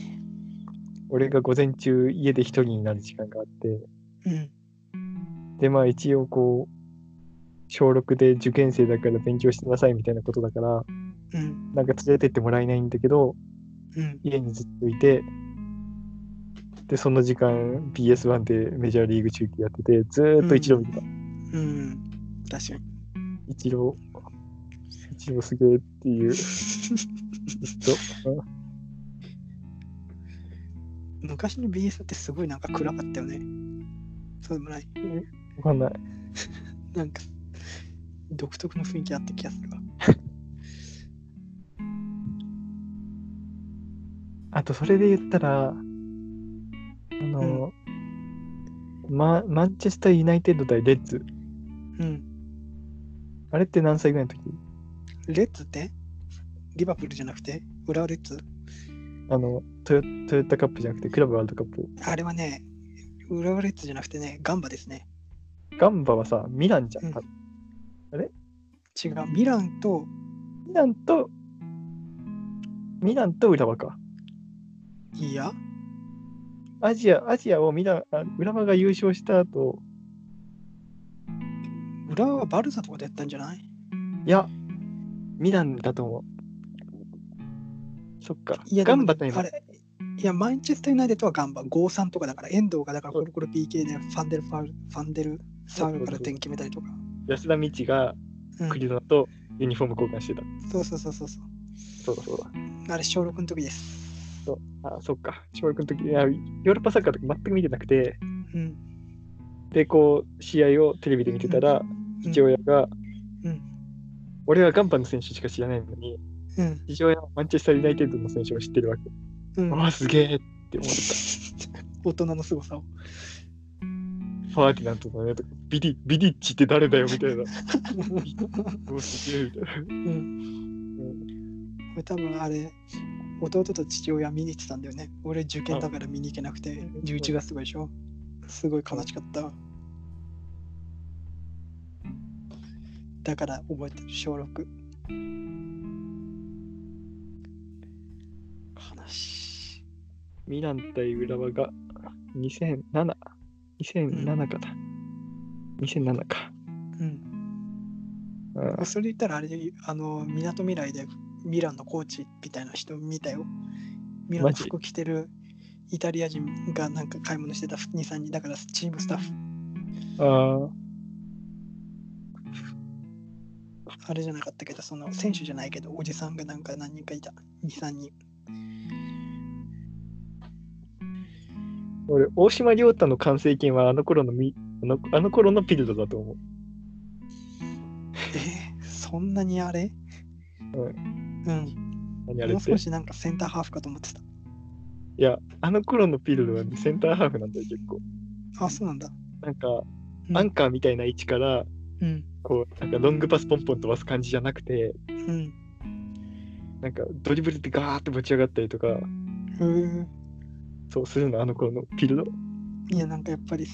俺が午前中家で一人になる時間があって、うん。で、まあ一応こう、小6で受験生だから勉強してなさいみたいなことだから、うん。なんか連れてってもらえないんだけど、うん。家にずっといて、で、その時間 BS1 でメジャーリーグ中継やってて、ずーっと一郎見てた。うん。確かに。一郎、一郎すげえっていう、ずっと。う ん昔の BS ってすごいなんか暗かったよね。そうでもない。わかんない。なんか、独特の雰囲気あった気がするわ。あと、それで言ったら、あの、ま、マンチェスター・ユナイテッド対レッズ。うん。あれって何歳ぐらいの時？レッツって？リバプールじゃなくて？浦和レッズ？あのトヨ、トヨタカップじゃなくて、クラブワールドカップ。あれはね、浦和レッズじゃなくてね、ガンバですね。ガンバはさ、ミランじゃん。うん多分違う、ミランと、ミランと、ミランと浦和か。いや、ア？ジア、アジアをミラン、あ浦和が優勝した後、浦和はバルサとかでやったんじゃない？いや、ミランだと思う。そっか。いや、ガンバ対あれ、いや、マンチェスター・ユナイテッドはガンバ、5-3とかだから、遠藤がだからコロコロ PK でファンデルファウル、ファンデルサウルから点決めたりとか。安田道がうんクリロナとユニフォーム交換してた。そうそうそうそうそう。そうだそうだ。あれ、小6の時です。そうあ、そっか。小学の時、いや、ヨーロッパサッカーとか全く見てなくて、うん。で、こう、試合をテレビで見てたら、父親が、うん。俺はガンバの選手しか知らないのに、うん。父親はマンチェスター・ユナイテッドの選手を知ってるわけ。うん。ああ、すげえって思った。大人の凄さを。ファーディナントだねとか、ビディビディッチって誰だよみたいな。おすげえみたいな。うん。これ多分あれ、弟と父親見に行ってたんだよね。俺受験だから見に行けなくて、11月とかでしょ。すごい悲しかった。だから覚えてる、小6。悲しい。ミラン対浦和が2007、2007かな。2007か。うん。うんそれ言ったらあれで、あの、みなとみらいでミランのコーチみたいな人見たよ。ミランの服着てるイタリア人がなんか買い物してた2、3人、だからチームスタッフ。ああれじゃなかったけど、その選手じゃないけど、おじさんがなんか何人かいた。2、3人。俺、大島亮太の完成形はあの頃のみあのあの頃のピルドだと思う。えー、そんなにあれ？うん。うん。もう少しなんかセンターハーフかと思ってた。や、あの頃のピルドは、ね、センターハーフなんだよ、結構。あ、そうなんだ。なんか、うんアンカーみたいな位置から、うん。こう、なんかロングパスポンポン飛ばす感じじゃなくて、うん。なんかドリブルでガーってぶち上がったりとか、へーそうするの、あの頃のピルド。いや、なんかやっぱり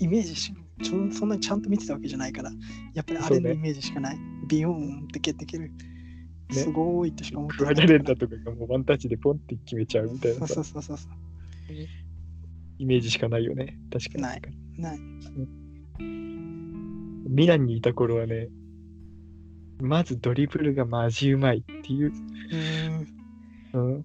イメージしちょそんなにちゃんと見てたわけじゃないから、やっぱりあれのイメージしかない。ビヨーンって蹴って蹴る。すごいとしか思ってレンダとかがもうワンタッチでポンって決めちゃうみたいなさそうそうそうそう。イメージしかないよね。確かに。ないない。ミランにいた頃はね、まずドリブルがマジうまいっていう。うーん。うん、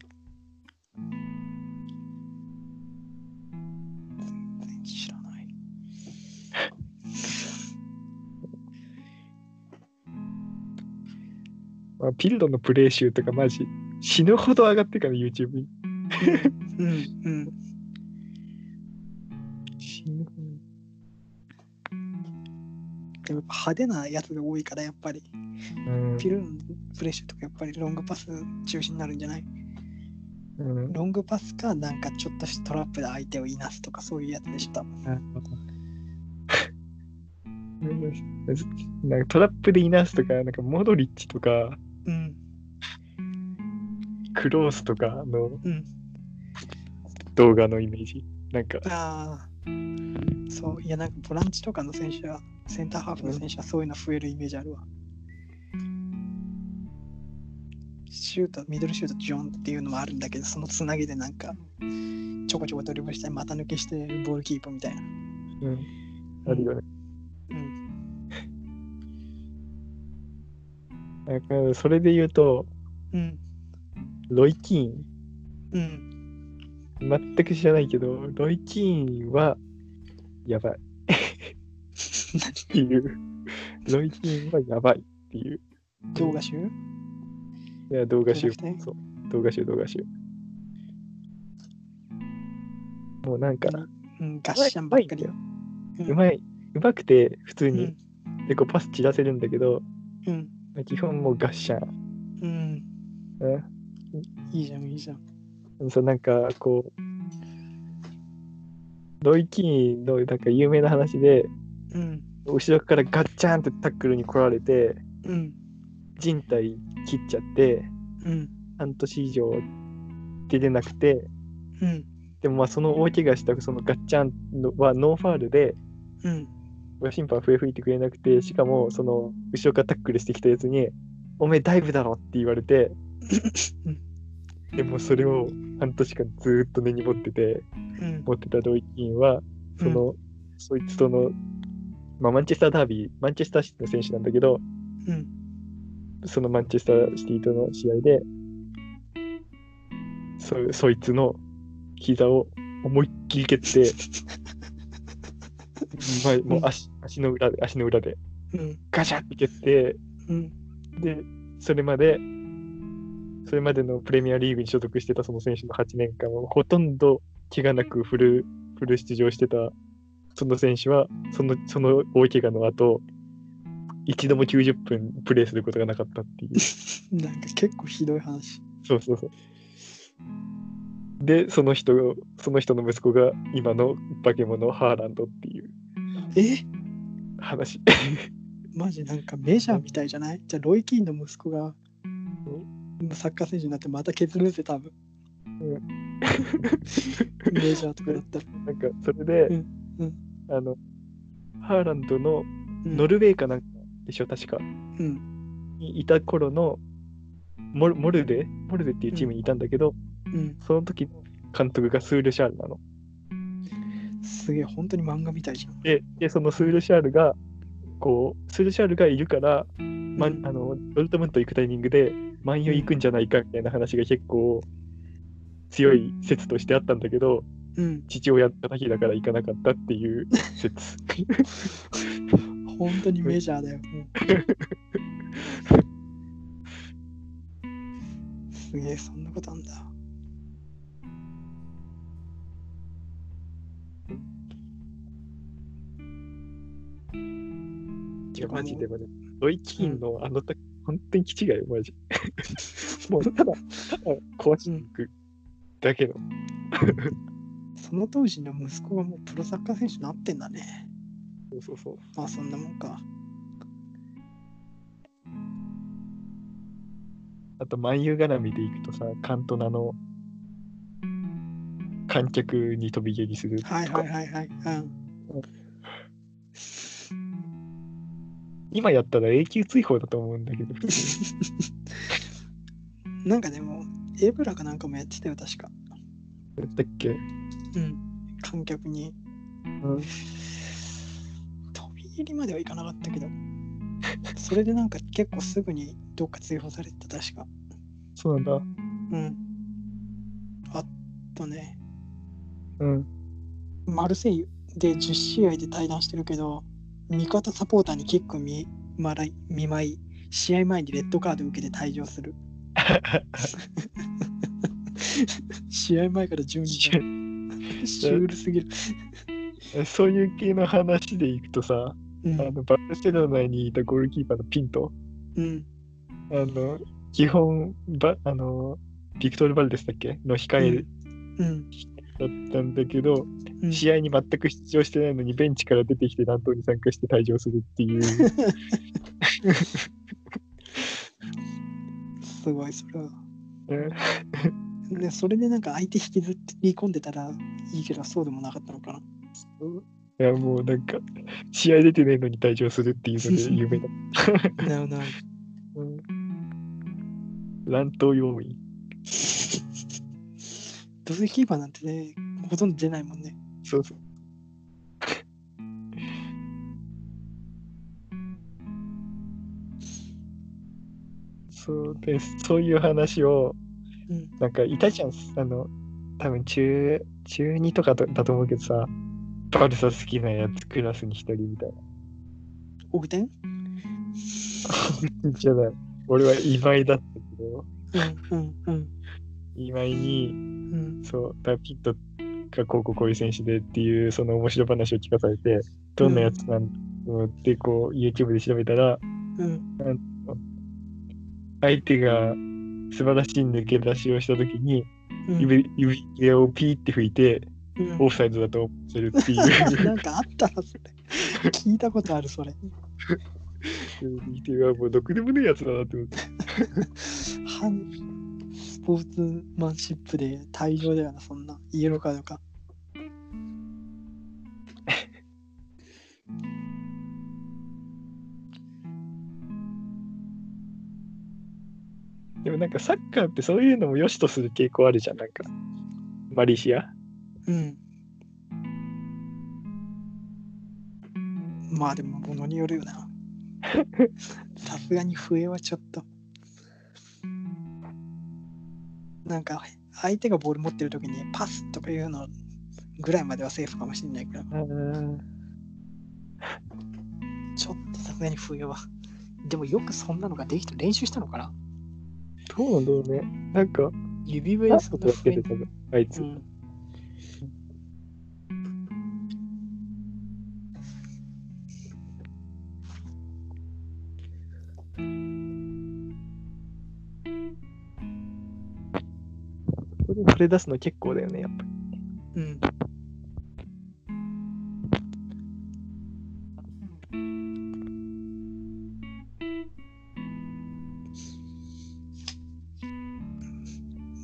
まあ、ピルロのプレイ集とかマジ死ぬほど上がってるから YouTube に。うんうん。死ぬほでも派手なやつが多いからやっぱりど。うんピルのプレッシュとかやっぱりロングパス中心になるんじゃない？うんロングパスかなんかちょっとしたトラップで相手をいなすとかそういうやつでした。な んかトラップでいなすとか、なんかモドリッチとか、うんクロースとかのうん。動画のイメージ。なんか、ああ。そういやなんかボランチとかの選手はセンターハーフの選手はそういうの増えるイメージあるわ。シュート、ミドルシュート、ジョンっていうのもあるんだけど、そのつなぎでなんか、ちょこちょこドリブルしたり、股抜けしてボールキープみたいな。うん、あるよね。なんか、それで言うと、うん。ロイ・キーン、うん。全く知らないけど、ロイ・キーンは、やばい。っていう。ロイ・キーンはやばいっていう。動画集？いや、動画集そう。動画集、動画集。もうなんか、うん、ガッシャンばっかりよ。うまい、うまくて、普通にうん。結構パス散らせるんだけど、うん。基本もうガッシャン。うん。ういいじゃん、いいじゃん。ん、そうなんかこう、ロイ・キーンのなんか有名な話で、うん。後ろからガッチャンってタックルに来られて、うん。人体切っちゃって、うん。半年以上出れなくて、うん。でもまあその大怪我したそのガッチャンのはノーファールで、うん。審判笛吹いてくれなくて、しかもその後ろからタックルしてきたやつに、おめえダイブだろって言われて、でもそれを半年間ずーっと根に持ってて、うん。持ってたロイキンは、その、そいつとの、まあ、マンチェスターダービー、マンチェスターシティの選手なんだけど、うん。そのマンチェスターシティとの試合で、そそいつの膝を思いっきり蹴って、まあ、もう足足の裏で、足の裏でうん。ガシャって蹴って、うん。で、それまで、それまでのプレミアリーグに所属してたその選手の8年間はほとんど怪我なくフルフル出場してたその選手は、そのその大怪我の後、一度も90分プレーすることがなかったっていう。なんか結構ひどい話。そうそうそう。で、その人、その人の息子が今の化け物ハーランドっていうえ？話。マジなんかメジャーみたいじゃない？じゃあロイ・キーンの息子がサッカー選手になってまた削るぜ多分。メジャーとかだったら。なんか、それで、うんうんあの、ハーランドのうんノルウェーかなんかでしょ、確か。うん。にいた頃のモルモルデ？モルデっていうチームにいたんだけど、うん。その時の監督がスールシャールなの。すげえ、本当に漫画みたいじゃん。で、でそのスールシャールが、こう、スールシャールがいるから、まうんあのドルトムント行くタイミングで、マンユ行くんじゃないかみたいな話が結構強い説としてあったんだけど、うん。父親叩きだから行かなかったっていう説。本当にメジャーだよ。すげえ、そんなことあんだ。いや、マジでマジで。ロイキーンのあの時、本当に気違いよ、マジ。もうただ、ただ壊していくだけの。その当時の息子がもうプロサッカー選手になってんだね。そうそうそう。まあそんなもんか。あと、万有絡みでいくとさ、カントナの観客に飛び蹴りするとか。はいはいはいはい。うん。今やったら永久追放だと思うんだけど、なんかでも、エブラかなんかもやってたよ、確か。やったっけ？うん。観客に。うん。飛び入りまではいかなかったけど。それでなんか結構すぐにどっか追放されてた、確か。そうなんだ。うん。あとね、うん。マルセイユで10試合で対談してるけど、味方サポーターにキック見まらい見舞い、試合前にレッドカードを受けて退場する。試合前から12時間。シュールすぎる。そういう系の話でいくとさ、うんあのバルセロナにいたゴールキーパーのピント、うん。あの基本バあの、ビクトル・バルデスだっけ？の控えうん。だったんだけど、うん、試合に全く出場してないのにベンチから出てきて乱闘に参加して退場するっていう。すごい、それは。うんで、それでなんか相手引きずり込んでたらいいけど、そうでもなかったのかな。いやもうなんか、試合出てないのに退場するっていうので 有名だ。なるほど。うん乱闘要員。どうせキーパーなんてね、ほとんど出ないもんね。そうそう。そうです。そういう話を、うん。なんかいたじゃん。あの、多分中、中2とかだだと思うけどさ、バルサ好きなやつクラスに一人みたいな。オグテンじゃない。俺は今井だったけど、うんうんうん今井に、うんそう、ダピットがこうこうこういう選手でっていう、その面白話を聞かされて、どんなやつなんのってこう、YouTube で調べたら、うん相手が素晴らしい抜け出しをしたときに、うん指指指をピーって吹いて、うんオフサイドだと思ってるっていなう。んかあったな、それ。聞いたことある、それ。右手がもうどくでもねえやつだなって思って。ポーツマンシップで退場だよな、そんな。イエローカードか。でもなんかサッカーってそういうのも良しとする傾向あるじゃん、なんか。マリシア？うん。まあでも、ものによるよな。さすがに笛はちょっと。なんか、相手がボール持ってる時にパスとかいうのぐらいまではセーフかもしれないけど、ちょっとさすがに笛は。でもよくそんなのができた練習したのかな？どうなんだろうね。なんか、指笛何そんな笛ことやってる、多分、あいつ。うんこれ出すの結構だよね、やっぱり。うん。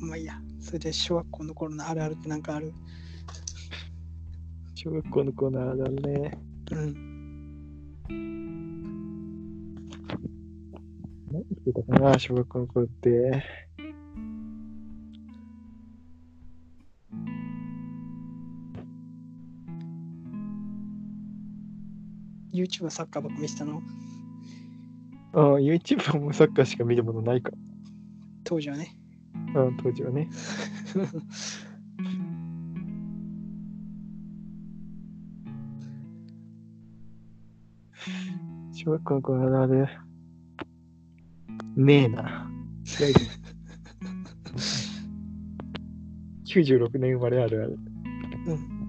まあいいや、それで小学校の頃のあるあるってなんかある？小学校のコーナーだね。うん。何してたかな、小学校の頃って。YouTube はサッカーばっか見てたの？ああ、YouTube はもうサッカーしか見るものないか当時はね。ら。うん、当時はね。小学校の頃のある。ねえな。ない96年生まれあるある。うん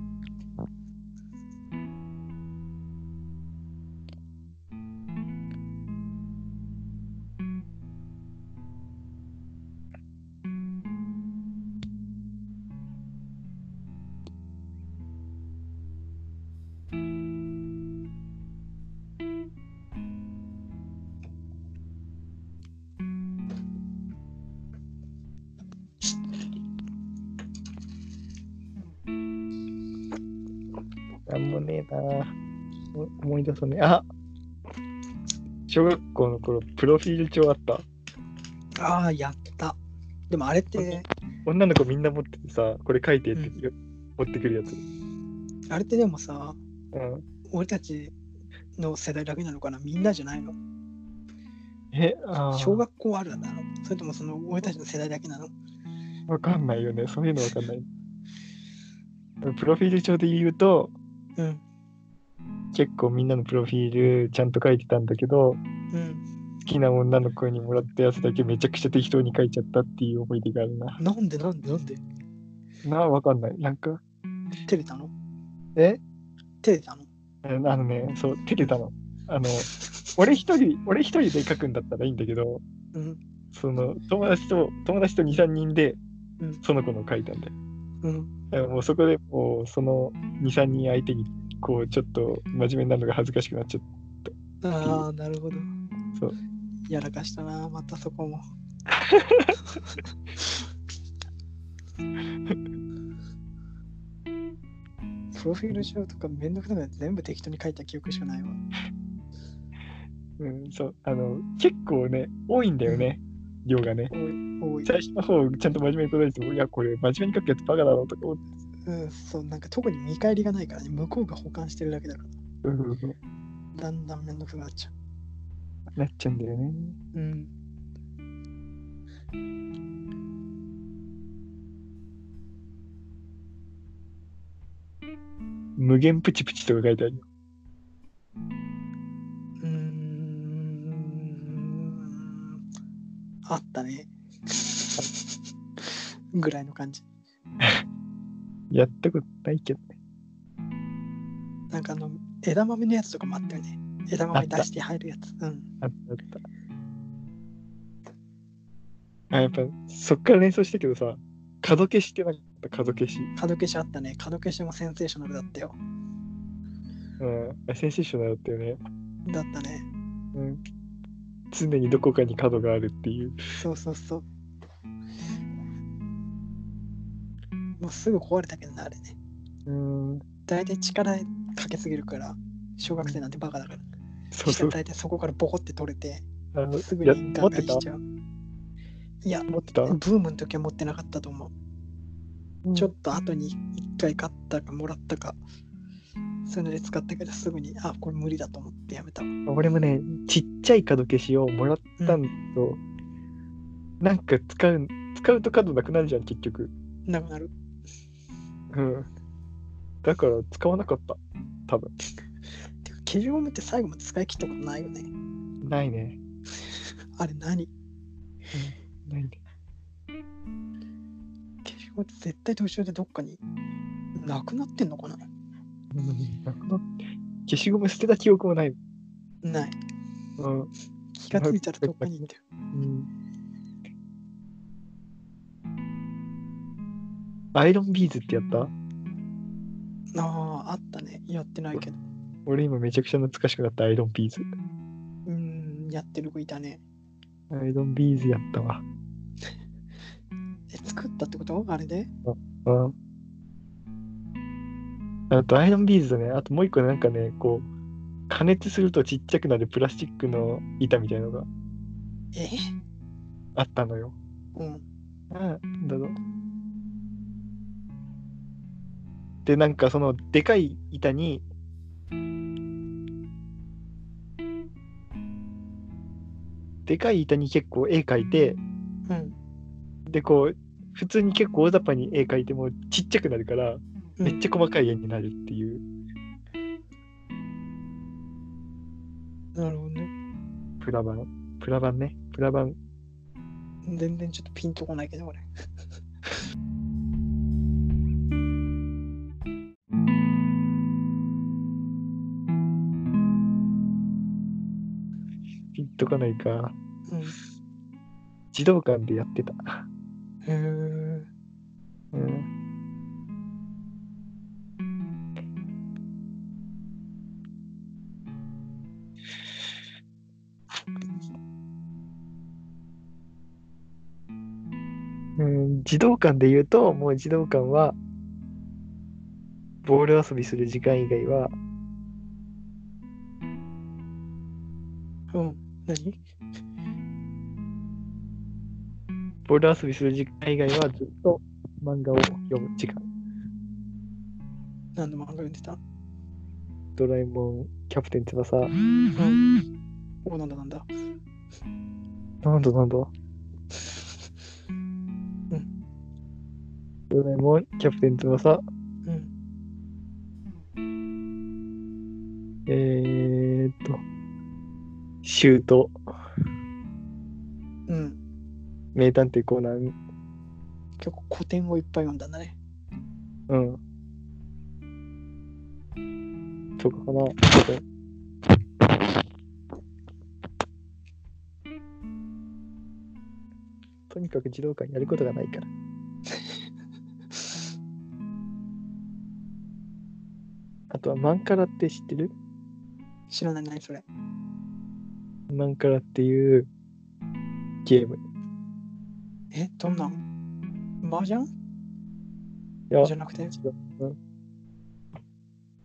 い出そうね。あ小学校の頃、プロフィール帳あった？ああ、やった。でもあれって、女の子みんな持っててさ、これ書いてって、う持ってくるやつ。あれってでもさ、うん。俺たちの世代だけなのかな？みんなじゃないの？え、あー小学校あるなのそれともその俺たちの世代だけなの？わかんないよね。そういうのわかんない。プロフィール帳で言うと、うん。結構みんなのプロフィールちゃんと書いてたんだけど、うん。好きな女の子にもらったやつだけめちゃくちゃ適当に書いちゃったっていう思い出があるな。なんでなんでなんで？なあ、わかんない。なんか、照れたの？え？照れたの？あのね、そう、照れたの。あの、俺一人、俺一人で書くんだったらいいんだけど、うん。その、友達と、友達と2、3人でうん、その子の書いたんだよ。うん。もうそこでもう、その2、3人相手に、こう、ちょっと真面目になるのが恥ずかしくなっちゃっああ、なるほど。そう。やらかしたな、またそこも。プロフィール帳とかめんどくさくて全部適当に書いた記憶しかないわ。うん、そう、あの、結構ね、多いんだよね、量がね。多い、多い。最初の方、ちゃんと真面目に答えても、いや、これ、真面目に書くやつバカだろうとか思って、うん、そう、なんか特に見返りがないからね、向こうが保管してるだけだから、だんだんめんどくさくなっちゃなっちゃうんだよね。う。うん。無限プチプチとか書いてあるよ。うーん。あったね。ぐらいの感じ。やったことないけどね。なんかあの、枝豆のやつとかもあったよね。枝豆出して入るやつ。うん。あったあった。あ、やっぱ、そっから連想したけどさ、角消しってなかった、角消し。角消しあったね。角消しもセンセーショナルだったよ。うん、あセンセーショナルだったよね。だったね。うん。常にどこかに角があるっていう。そうそうそう。もうすぐ壊れたけどね、あれね。うん。大体力かけすぎるから、小学生なんてバカだから。そうそう。大体そこからボコって取れて、あのすぐやにガンガンしちゃう。いや、持ってた、ブームの時は持ってなかったと思う。ちょっと後に一回買ったかもらったか、そういうので使ったけどすぐに、あ、これ無理だと思ってやめた。俺もね、ちっちゃい角消しをもらったんだけど、なんか使う、使うと角なくなるじゃん、結局。なくなる。うん。だから使わなかった。多分。てか、消しゴムって最後まで使い切ったことないよね。ないね。あれ何？ないね。消しゴムって絶対途中でどっかになくなってんのかな？うんなくなって消しゴム捨てた記憶もない。ない。うん。気がついたらどっかにいてる。うんアイロンビーズってやった？ああ、あったね。やってないけど。俺今めちゃくちゃ懐かしくなったアイロンビーズ。うーん、やってる子いたね。アイロンビーズやったわ。え、作ったってこと？あれで？うん。あとアイロンビーズだね。あともう一個なんかね、こう、加熱するとちっちゃくなるプラスチックの板みたいなのがえ？あったのよ。うん。なんだろう。で、なんかそのでかい板に、でかい板に結構絵描いて、うん。で、こう、普通に結構大雑把に絵描いてもちっちゃくなるから、めっちゃ細かい絵になるっていう。なるほどね。プラ版。プラ版ね。プラ版。全然ちょっとピンとこないけど、俺。とかないか。うん。児童館でやってた。へえ。うん。うん、児童館で言うと、もう児童館は、ボール遊びする時間以外は、何？ボール遊びする時間以外はずっと漫画を読む時間。何の漫画読んでた？ドラえもん、キャプテン翼。うん。お、なんだなんだ。なんだなんだドラえもん、キャプテン翼。うん。えーっと、シュート、うん。名探偵コナン。結構古典をいっぱい読んだんだね。うん。とかかな。とにかく児童館やることがないから。あとはマンカラって知ってる？知らない何それ。マンカラっていうゲーム。え、どんなん？麻雀？いや、じゃなくて？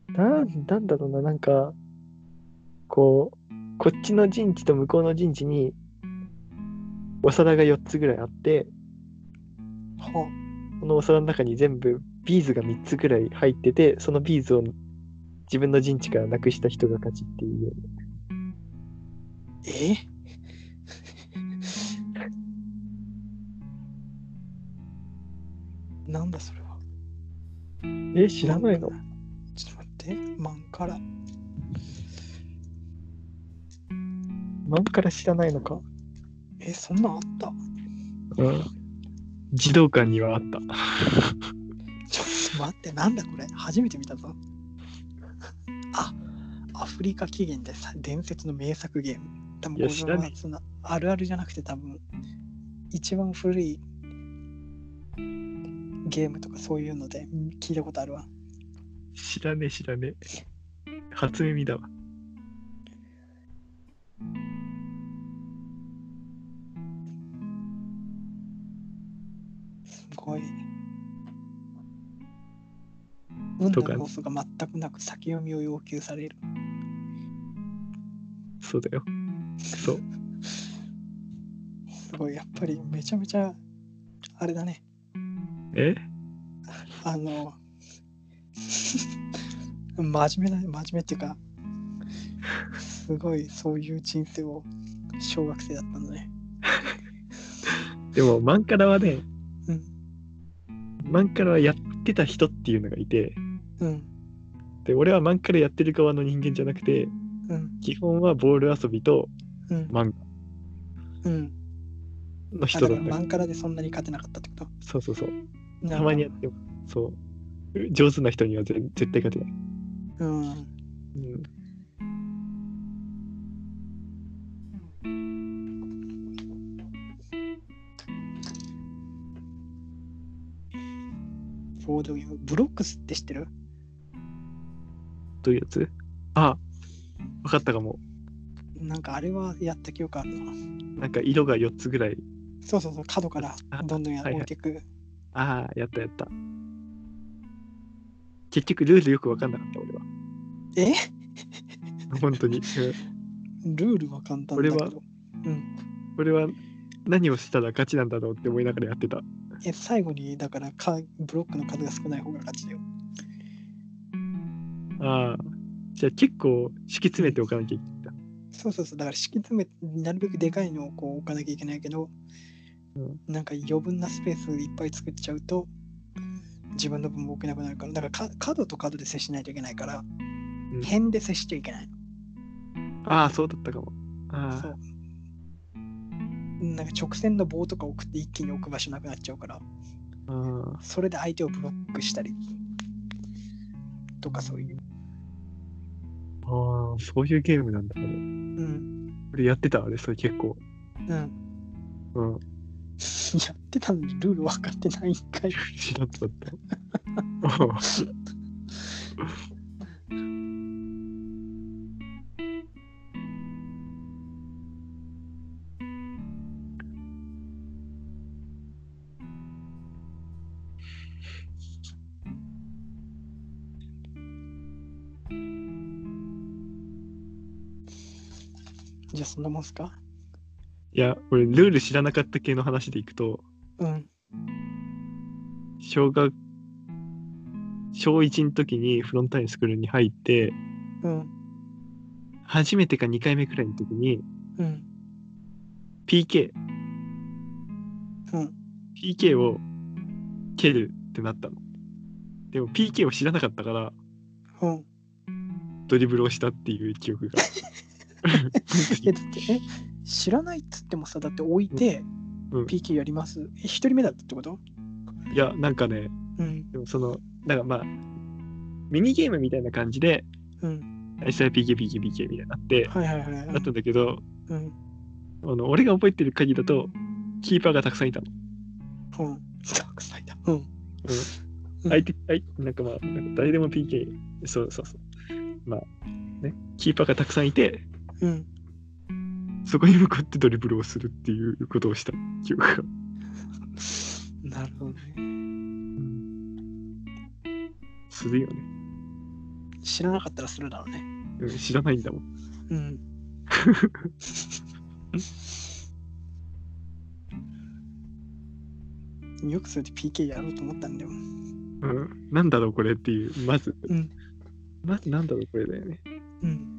なんなんだろうな、なんか、こう、こっちの陣地と向こうの陣地に、お皿が4つぐらいあって、はこのお皿の中に全部ビーズが3つぐらい入ってて、そのビーズを自分の陣地からなくした人が勝ちっていう。え？なんだそれは？え、知らないの？ちょっと待って。マンカラ。マンカラ知らないのか？え、そんなんあった？うん。児童館にはあった。ちょっと待って、なんだこれ？初めて見たぞ。あ、アフリカ起源でさ伝説の名作ゲーム。多分いやこ知らねえれはそんなあるあるじゃなくて多分一番古いゲームとかそういうので聞いたことあるわ。知らねえ知らねえ。初耳だわ。すごい。運の要素が全くなく先読みを要求される。そうだよ。そう。すごい、やっぱりめちゃめちゃ、あれだね。え？あの、真面目な、真面目っていうか、すごいそういう人生を小学生だったのね。でも、マンカラはね、うん。マンカラはやってた人っていうのがいて、うん。で、俺はマンカラやってる側の人間じゃなくて、うん。基本はボール遊びとうん。漫うん。画の人だったマンカラでそんなに勝てなかったってこそうそうそう。とたまにやっても、そう。上手な人にはぜ絶対勝てない。うん。うん。ボードゲーム。ブロックスって知ってる？どういうやつ？あ、わかったかも。なんかあれはやった記憶あるな。なんか色が4つぐらい。そうそうそう、角からあどんどんやはいていく。ああ、やったやった。結局ルールよくわかんなかった、俺は。え？本当に。うんルールは簡単だ。俺はうん。俺は何をしたら勝ちなんだろうって思いながらやってた。え、最後に、だからか、ブロックの数が少ない方が勝ちだよ。ああ。じゃあ結構敷き詰めておかなきゃいけない。そうそうそう、だから敷き詰め、なるべくでかいのをこう置かなきゃいけないけど、うんなんか余分なスペースいっぱい作っちゃうと、自分の分も置けなくなるから、だからか角と角で接しないといけないから、うん辺で接しちゃいけない。ああ、そうだったかも。ああ、そう。なんか直線の棒とか送って一気に置く場所なくなっちゃうから、ああ。それで相手をブロックしたりとかそういう。ああ、そういうゲームなんだね。うん。俺やってた、あれ、それ結構。うん。うん。やってたのにルール分かってないんかい。知らんかった。じゃあそんなもんすか？いや、俺、ルール知らなかった系の話でいくと、うん。小学、小1の時にフロンタインスクールに入って、うん。初めてか2回目くらいの時に、うん。PK、うん。PK を蹴るってなったの。でも PK を知らなかったから、うん。ドリブルをしたっていう記憶が。え、だって、え、知らないっつってもさ、だって置いて、うん PK やります。え、一人目だったってこと？いや、なんかね、うん。でもその、なんかまあ、ミニゲームみたいな感じで、うん。実際 PK、PK、PK みたいになって、はいはいはい。なったんだけど、うん。あの俺が覚えてる限りだと、キーパーがたくさんいたの。うん。たくさんいた。うん。うん相手、相なんかまあ、誰でも PK、そうそうそう。まあ、ね、キーパーがたくさんいて、うん。そこに向かってドリブルをするっていうことをした記憶が。なるほどね。するよね。知らなかったらするだろうね。うん知らないんだもん。うん。よくそれで PK やろうと思ったんだよ。うん。なんだろうこれっていう、まず、うん。まずなんだろうこれだよね。うん。